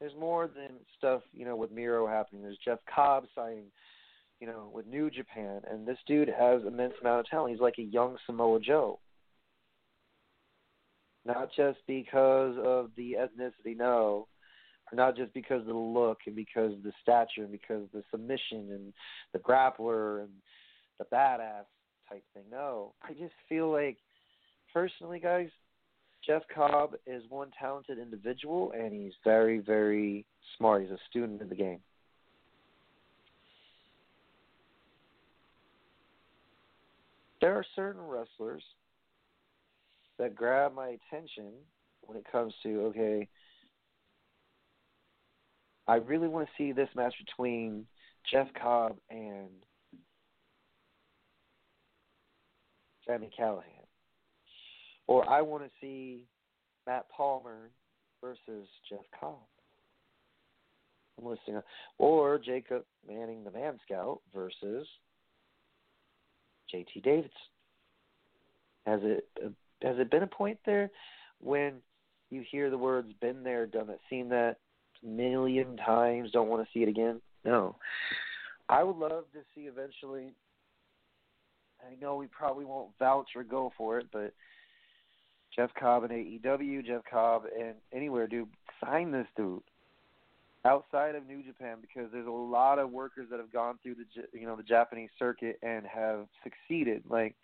There's more than stuff, you know, with Miro happening. There's Jeff Cobb signing, you know, with New Japan, and this dude has immense amount of talent. He's like a young Samoa Joe. Not just because of the ethnicity, no, not just because of the look and because of the stature and because of the submission and the grappler and the badass type thing. No, I just feel like, personally, guys, Jeff Cobb is one talented individual and he's very, very smart. He's a student of the game. There are certain wrestlers that grab my attention when it comes to okay, I really want to see this match between Jeff Cobb and Sami Callihan. Or I want to see Matt Palmer versus Jeff Cobb. I'm listening. Or Jacob Manning, the Man Scout, versus JT Davidson. Has it has it been a point there when you hear the words "been there, done it," seen that million times, don't want to see it again? No. I would love to see eventually. I know we probably won't vouch or go for it, but Jeff Cobb and AEW, Jeff Cobb and anywhere, dude, sign this dude outside of New Japan because there's a lot of workers that have gone through the you know the Japanese circuit and have succeeded. Like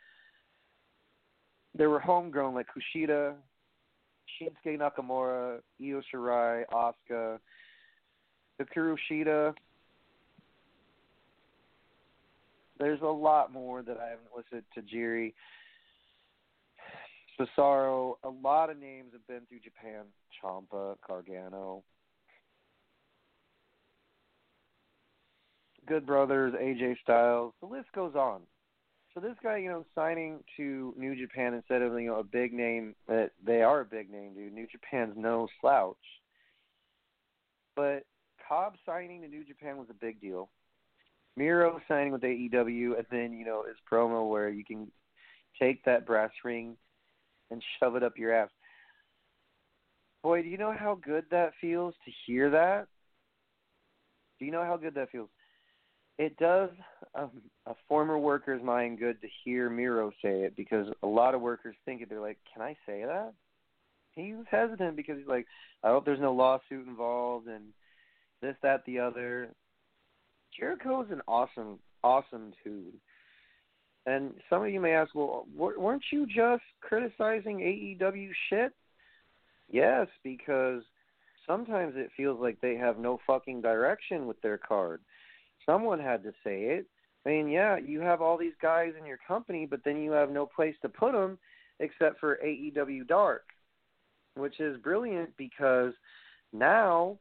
there were homegrown like Kushida, Shinsuke Nakamura, Io Shirai, Asuka, Hikaru Shida. There's a lot more that I haven't listed. Tajiri, Cesaro. A lot of names have been through Japan. Ciampa, Gargano. Good Brothers, AJ Styles. The list goes on. So this guy, you know, signing to New Japan instead of you know a big name that they are a big name, dude. New Japan's no slouch. But Cobb signing to New Japan was a big deal. Miro signing with AEW, and then you know his promo where you can take that brass ring and shove it up your ass. Boy, do you know how good that feels to hear that? Do you know how good that feels? it does um, a former worker's mind good to hear Miro say it because a lot of workers think it. They're like, "Can I say that?" He was hesitant because he's like, "I hope there's no lawsuit involved and this, that, the other." Jericho is an awesome, awesome dude. And some of you may ask, "Well, weren't you just criticizing AEW shit?" Yes, because sometimes it feels like they have no fucking direction with their card Someone had to say it. I mean, yeah, you have all these guys in your company, but then you have no place to put them except for AEW Dark, which is brilliant because now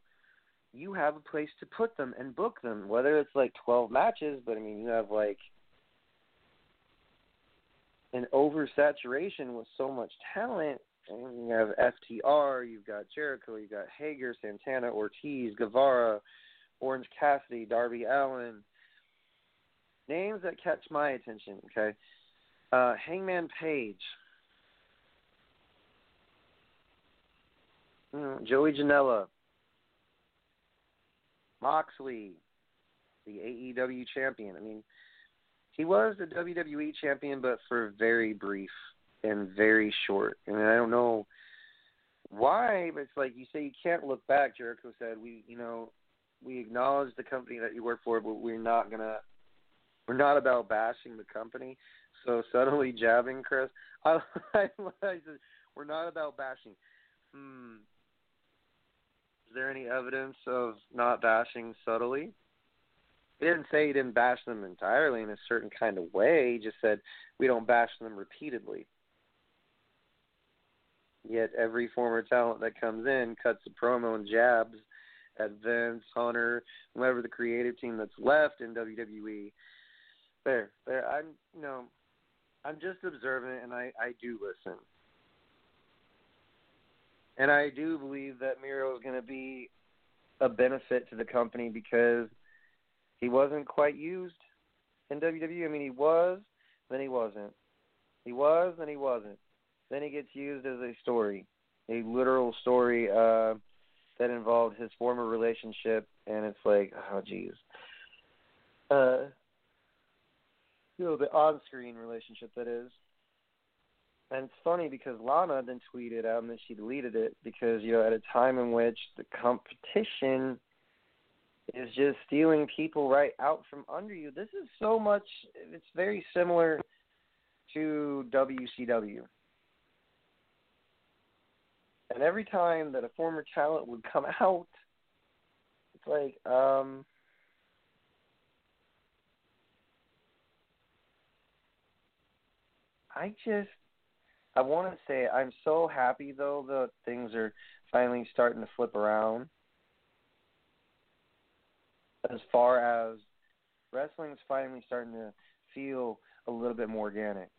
you have a place to put them and book them. Whether it's like 12 matches, but I mean, you have like an oversaturation with so much talent. And you have FTR, you've got Jericho, you've got Hager, Santana, Ortiz, Guevara, Orange Cassidy, Darby Allin. Names that catch my attention, okay? Uh, Hangman Page. Mm, Joey Janela. Moxley, the AEW champion. I mean, he was the WWE champion, but for very brief and very short. I mean, I don't know why, but it's like you say you can't look back. Jericho said we, you know, we acknowledge the company that you work for, but we're not gonna we're not about bashing the company. So subtly jabbing Chris. *laughs* I, I, I said we're not about bashing. Hmm. Is there any evidence of not bashing subtly? He didn't say he didn't bash them entirely in a certain kind of way. He just said we don't bash them repeatedly. Yet every former talent that comes in cuts a promo and jabs at Vince, Hunter, whoever the creative team that's left in WWE. There, there. I'm, you know, I'm just observant, and I I do listen, and I do believe that Miro is going to be a benefit to the company because he wasn't quite used in WWE. I mean, he was, then he wasn't. He was, then he wasn't. Then he gets used as a story, a literal story uh, that involved his former relationship, and it's like, oh, jeez. Uh, you know, the on-screen relationship that is. And it's funny because Lana then tweeted out and then she deleted it because, you know, at a time in which the competition is just stealing people right out from under you. This is so much it's very similar to WCW. And every time that a former talent would come *laughs* out, it's like, um I just I want to say I'm so happy though that things are finally starting to flip around. As far as wrestling is finally starting to feel a little bit more organic.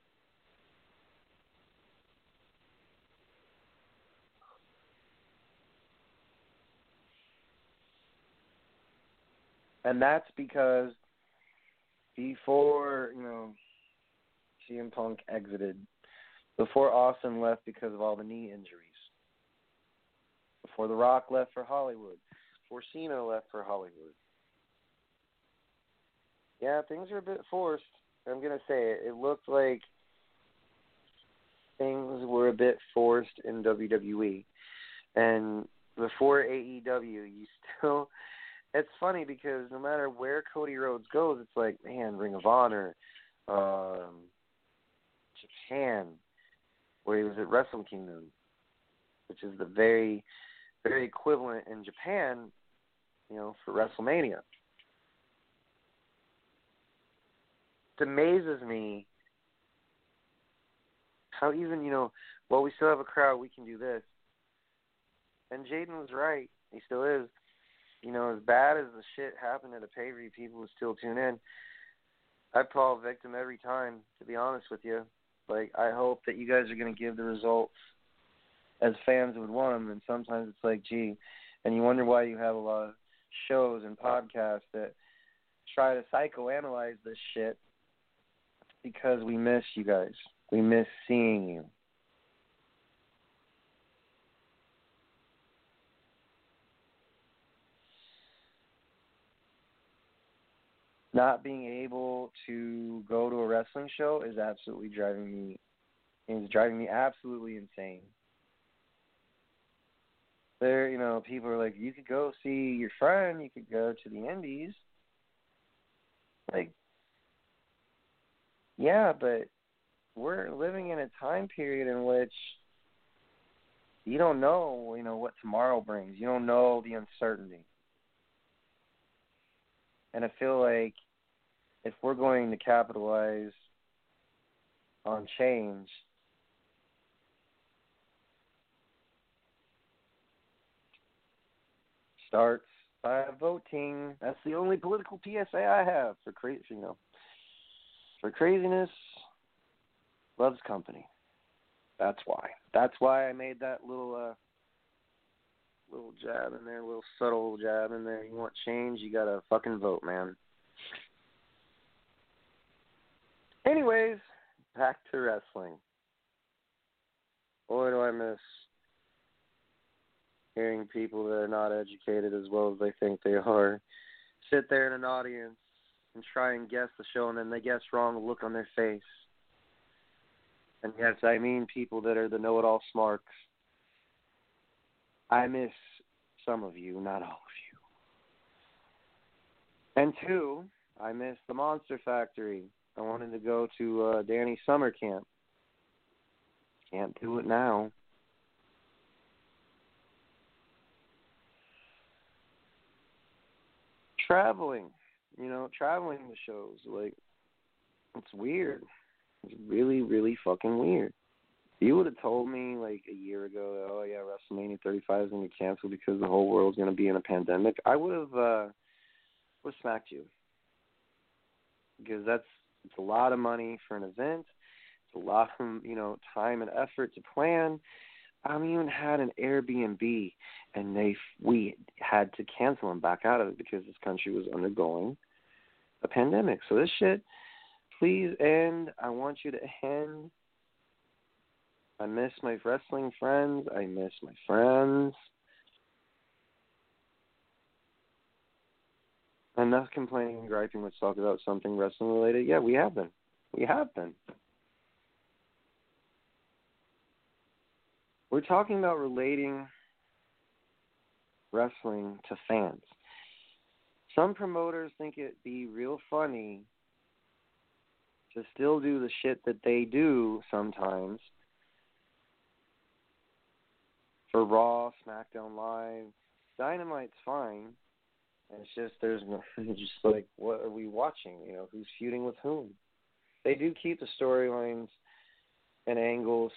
And that's because before, you know, CM Punk exited, before Austin left because of all the knee injuries, before The Rock left for Hollywood, before Cena left for Hollywood. Yeah, things are a bit forced. I'm gonna say it. It looked like things were a bit forced in WWE, and before AEW, you still. *laughs* It's funny because no matter where Cody Rhodes goes, it's like man, Ring of Honor, um, Japan, where he was at Wrestle Kingdom, which is the very, very equivalent in Japan, you know, for WrestleMania. It amazes me how even, you know, while we still have a crowd, we can do this. And Jaden was right. He still is. You know, as bad as the shit happened at a view, people would still tune in. I fall victim every time, to be honest with you. Like I hope that you guys are going to give the results as fans would want them, and sometimes it's like, gee, and you wonder why you have a lot of shows and podcasts that try to psychoanalyze this shit because we miss you guys. We miss seeing you. not being able to go to a wrestling show is absolutely driving me is driving me absolutely insane. There, you know, people are like, you could go see your friend, you could go to the Indies. Like, yeah, but we're living in a time period in which you don't know, you know, what tomorrow brings. You don't know the uncertainty. And I feel like if we're going to capitalize on change, starts by voting. That's the only political PSA I have for crazy, you know, for craziness loves company. That's why. That's why I made that little uh little jab in there, little subtle jab in there. You want change, you gotta fucking vote, man. Anyways, back to wrestling. Boy, do I miss hearing people that are not educated as well as they think they are sit there in an audience and try and guess the show, and then they guess wrong, look on their face. And yes, I mean people that are the know-it-all smarks. I miss some of you, not all of you. And two, I miss the Monster Factory. I wanted to go to uh, Danny summer camp. Can't do it now. Traveling. You know, traveling the shows. Like, it's weird. It's really, really fucking weird. You would have told me like a year ago, oh yeah, WrestleMania 35 is to be canceled because the whole world's to be in a pandemic. I would have, uh, would have smacked you because that's it's a lot of money for an event. It's a lot of you know time and effort to plan. I even had an Airbnb, and they we had to cancel and back out of it because this country was undergoing a pandemic. So this shit, please end. I want you to end. I miss my wrestling friends. I miss my friends. Enough complaining and griping. Let's talk about something wrestling related. Yeah, we have been. We have been. We're talking about relating wrestling to fans. Some promoters think it'd be real funny to still do the shit that they do sometimes for Raw, SmackDown Live. Dynamite's fine. It's just there's no *laughs* just like what are we watching? You know, who's feuding with whom? They do keep the storylines and angles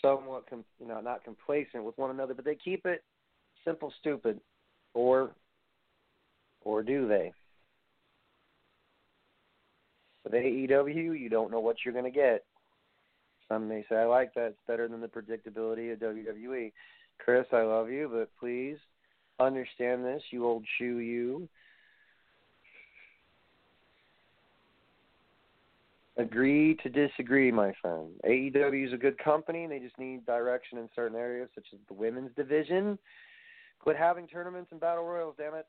somewhat, com- you know, not complacent with one another, but they keep it simple, stupid, or or do they? With AEW, you don't know what you're going to get. Some may say, I like that. It's better than the predictability of WWE. Chris, I love you, but please understand this, you old shoe, you. Agree to disagree, my friend. AEW is a good company. They just need direction in certain areas, such as the women's division. Quit having tournaments and battle royals, damn it.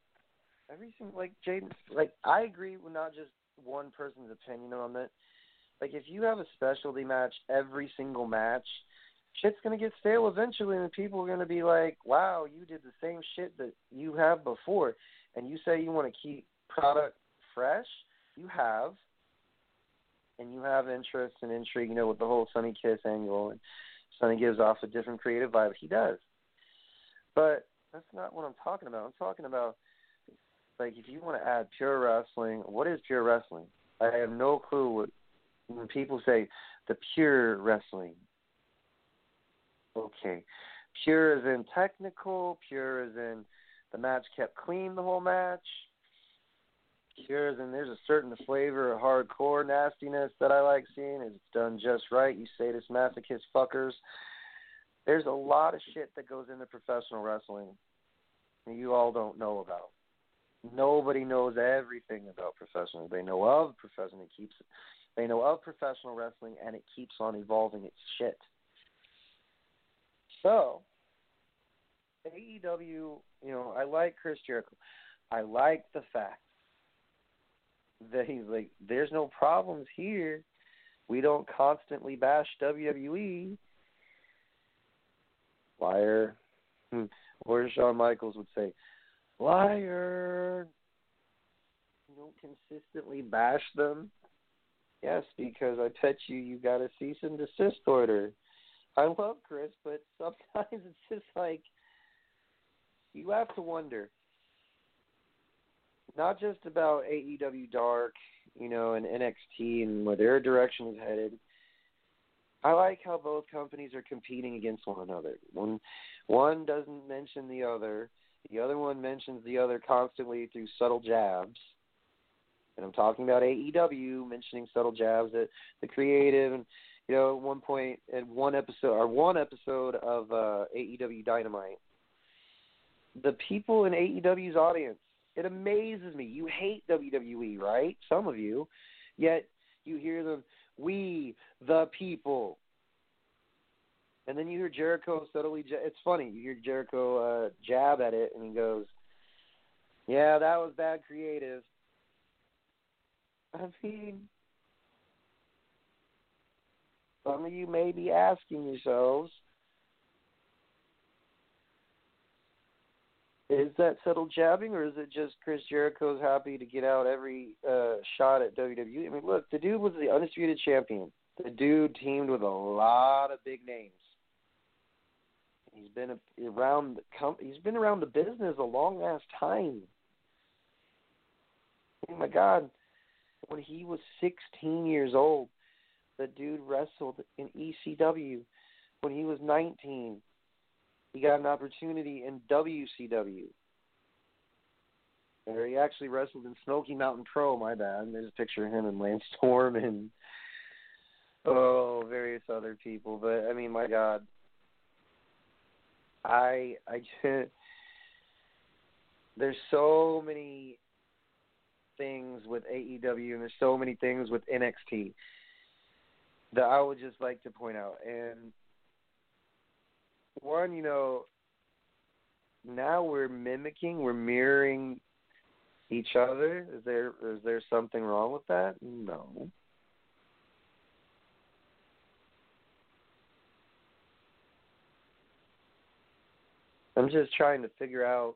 Everything like Jaden, like I agree with not just one person's opinion on it. Like if you have a specialty match every single match, shit's gonna get stale eventually, and people are gonna be like, "Wow, you did the same shit that you have before," and you say you want to keep product fresh. You have and you have interest and intrigue, you know, with the whole Sonny Kiss annual, and Sonny gives off a different creative vibe. He does, but that's not what I'm talking about. I'm talking about like if you want to add pure wrestling, what is pure wrestling? I have no clue what when people say the pure wrestling. Okay, pure is in technical, pure is in the match kept clean the whole match cures, in there's a certain flavor of hardcore nastiness that I like seeing. It's done just right. You say sadist masochist fuckers. There's a lot of shit that goes into professional wrestling that you all don't know about. Nobody knows everything about professional. They know of professional. It keeps. They know of professional wrestling, and it keeps on evolving its shit. So, AEW, you know, I like Chris Jericho. I like the fact that he's like, there's no problems here. We don't constantly bash WWE. Liar. Hmm. Or Shawn Michaels would say, liar. You don't consistently bash them. Yes, because I bet you you got a cease and desist order. I love Chris, but *laughs* sometimes it's just like you have to wonder not just about AEW Dark, you know, and NXT and where their direction is headed. I like how both companies are competing against one another. One one doesn't mention the other. The other one mentions the other constantly through subtle jabs. And I'm talking about AEW mentioning subtle jabs at the creative and you know, at one point at one episode or one episode of uh AEW Dynamite, the people in AEW's audience it amazes me. You hate WWE, right? Some of you. Yet you hear them, we the people. And then you hear Jericho subtly. It's funny. You hear Jericho uh, jab at it, and he goes, "Yeah, that was bad creative." I mean, some of you may be asking yourselves, Is that subtle jabbing, or is it just Chris Jericho's happy to get out every uh, shot at WWE? I mean, look, the dude was the undisputed champion. The dude teamed with a lot of big names. He's been around the com- he's been around the business a long ass time. Oh my God, when he was 16 years old, the dude wrestled in ECW. When he was 19, he got an opportunity in WCW. Or he actually wrestled in Smoky Mountain Pro. My bad. There's a picture of him and Lance Storm and oh, various other people. But I mean, my God, I I just there's so many things with AEW and there's so many things with NXT that I would just like to point out. And one, you know, now we're mimicking, we're mirroring each other. Is there is there something wrong with that? No. I'm just trying to figure out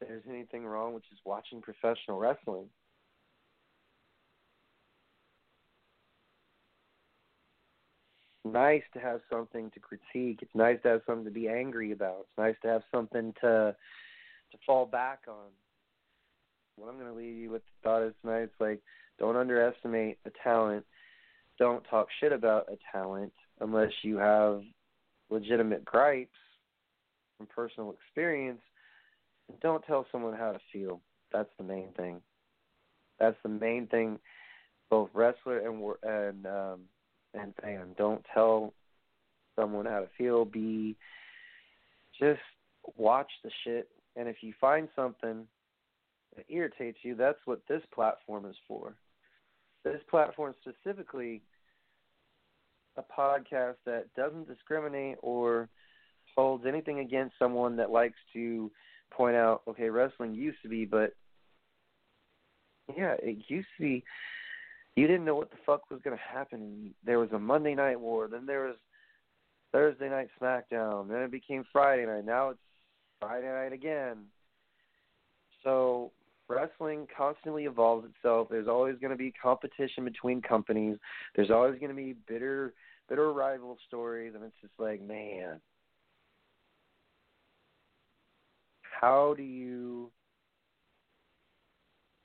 if there's anything wrong with just watching professional wrestling. nice to have something to critique. It's nice to have something to be angry about. It's nice to have something to to fall back on. What I'm going to leave you with the thought is tonight. It's like don't underestimate a talent. Don't talk shit about a talent unless you have legitimate gripes from personal experience. Don't tell someone how to feel. That's the main thing. That's the main thing. Both wrestler and and um, and fan. Don't tell someone how to feel. Be just watch the shit, and if you find something that irritates you, that's what this platform is for. This platform specifically a podcast that doesn't discriminate or holds anything against someone that likes to point out, okay, wrestling used to be, but yeah, it used to be you didn't know what the fuck was going to happen. There was a Monday Night War, then there was Thursday Night SmackDown, then it became Friday night. Now it's Friday night again. So wrestling constantly evolves itself. There's always going to be competition between companies. There's always going to be bitter, bitter rival stories, and it's just like, man, how do you,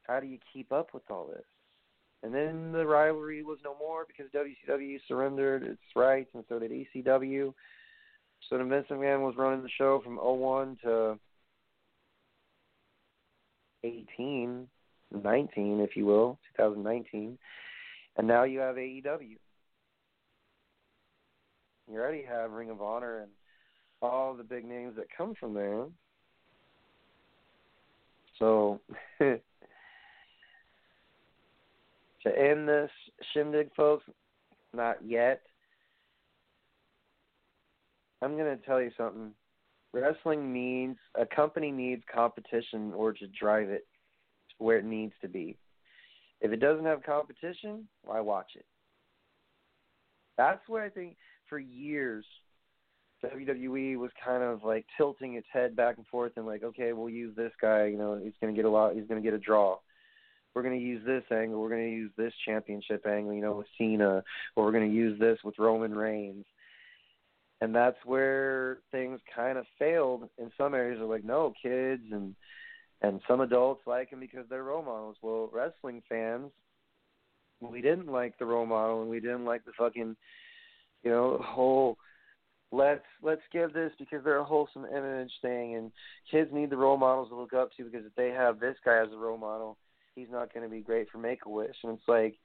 how do you keep up with all this? And then the rivalry was no more because WCW surrendered its rights, and so did ECW. So the Vince McMahon was running the show from 01 to 18, 19, if you will, 2019. And now you have AEW. You already have Ring of Honor and all the big names that come from there. So *laughs* to end this shindig, folks? Not yet. I'm going to tell you something. Wrestling needs a company needs competition in order to drive it to where it needs to be. If it doesn't have competition, why watch it? That's where I think for years WWE was kind of like tilting its head back and forth and like, okay, we'll use this guy. You know, he's to get a lot. He's to get a draw we're to use this angle, we're to use this championship angle, you know, with Cena, or we're to use this with Roman Reigns. And that's where things kind of failed in some areas. Are like, no, kids and and some adults like him because they're role models. Well, wrestling fans, we didn't like the role model, and we didn't like the fucking, you know, whole let's let's give this because they're a wholesome image thing and kids need the role models to look up to because if they have this guy as a role model he's not going to be great for Make a Wish. And it's like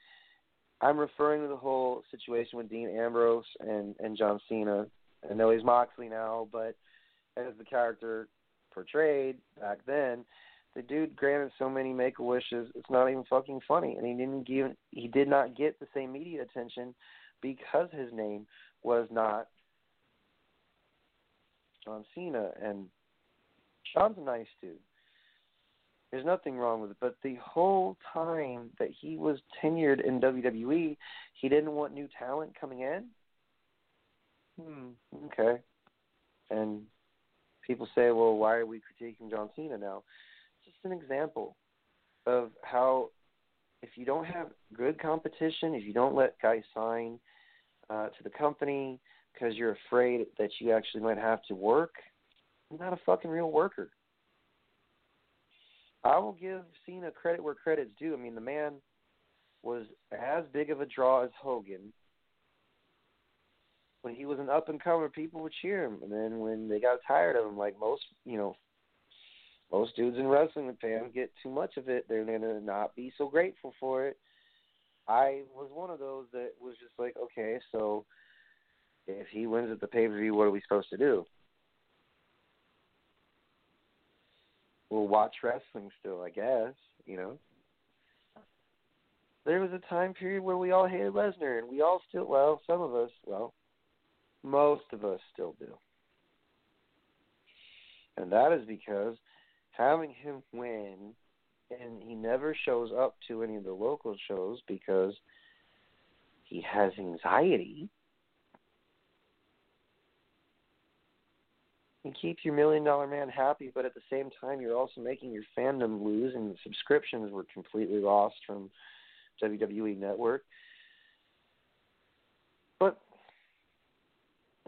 I'm referring to the whole situation with Dean Ambrose and and John Cena. I know he's Moxley now, but as the character portrayed back then, the dude granted so many Make a Wishes, it's not even fucking funny. And he didn't give he did not get the same media attention because his name was not John Cena. And Sean's a nice dude. There's nothing wrong with it. But the whole time that he was tenured in WWE, he didn't want new talent coming in. Hmm. Okay. And people say, well, why are we critiquing John Cena now? It's just an example of how if you don't have good competition, if you don't let guys sign uh, to the company because you're afraid that you actually might have to work, you're not a fucking real worker. I will give Cena credit where credit's due. I mean, the man was as big of a draw as Hogan. When he was an up and comer, people would cheer him, and then when they got tired of him, like most, you know, most dudes in wrestling the fans get too much of it, they're gonna not be so grateful for it. I was one of those that was just like, okay, so if he wins at the pay per view, what are we supposed to do? We'll watch wrestling still, I guess, you know. There was a time period where we all hated Lesnar, and we all still, well, some of us, well, most of us still do. And that is because having him win, and he never shows up to any of the local shows because he has anxiety. You keep your million dollar man happy, but at the same time, you're also making your fandom lose, and the subscriptions were completely lost from WWE Network. But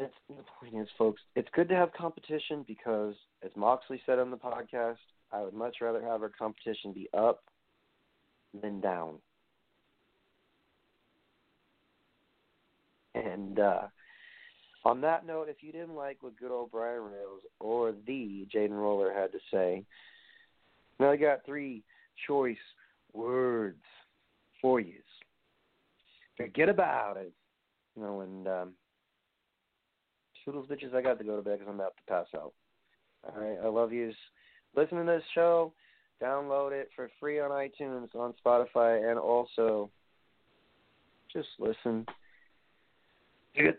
it's the point is, folks, it's good to have competition because, as Moxley said on the podcast, I would much rather have our competition be up than down. And uh, on that note, if you didn't like what good old Brian Rails or the Jaden Roller had to say, now I got three choice words for you. Forget about it. You know, and um, toodles, bitches, I got to go to bed because I'm about to pass out. All right, I love yous. Listen to this show. Download it for free on iTunes, on Spotify, and also just listen. Good.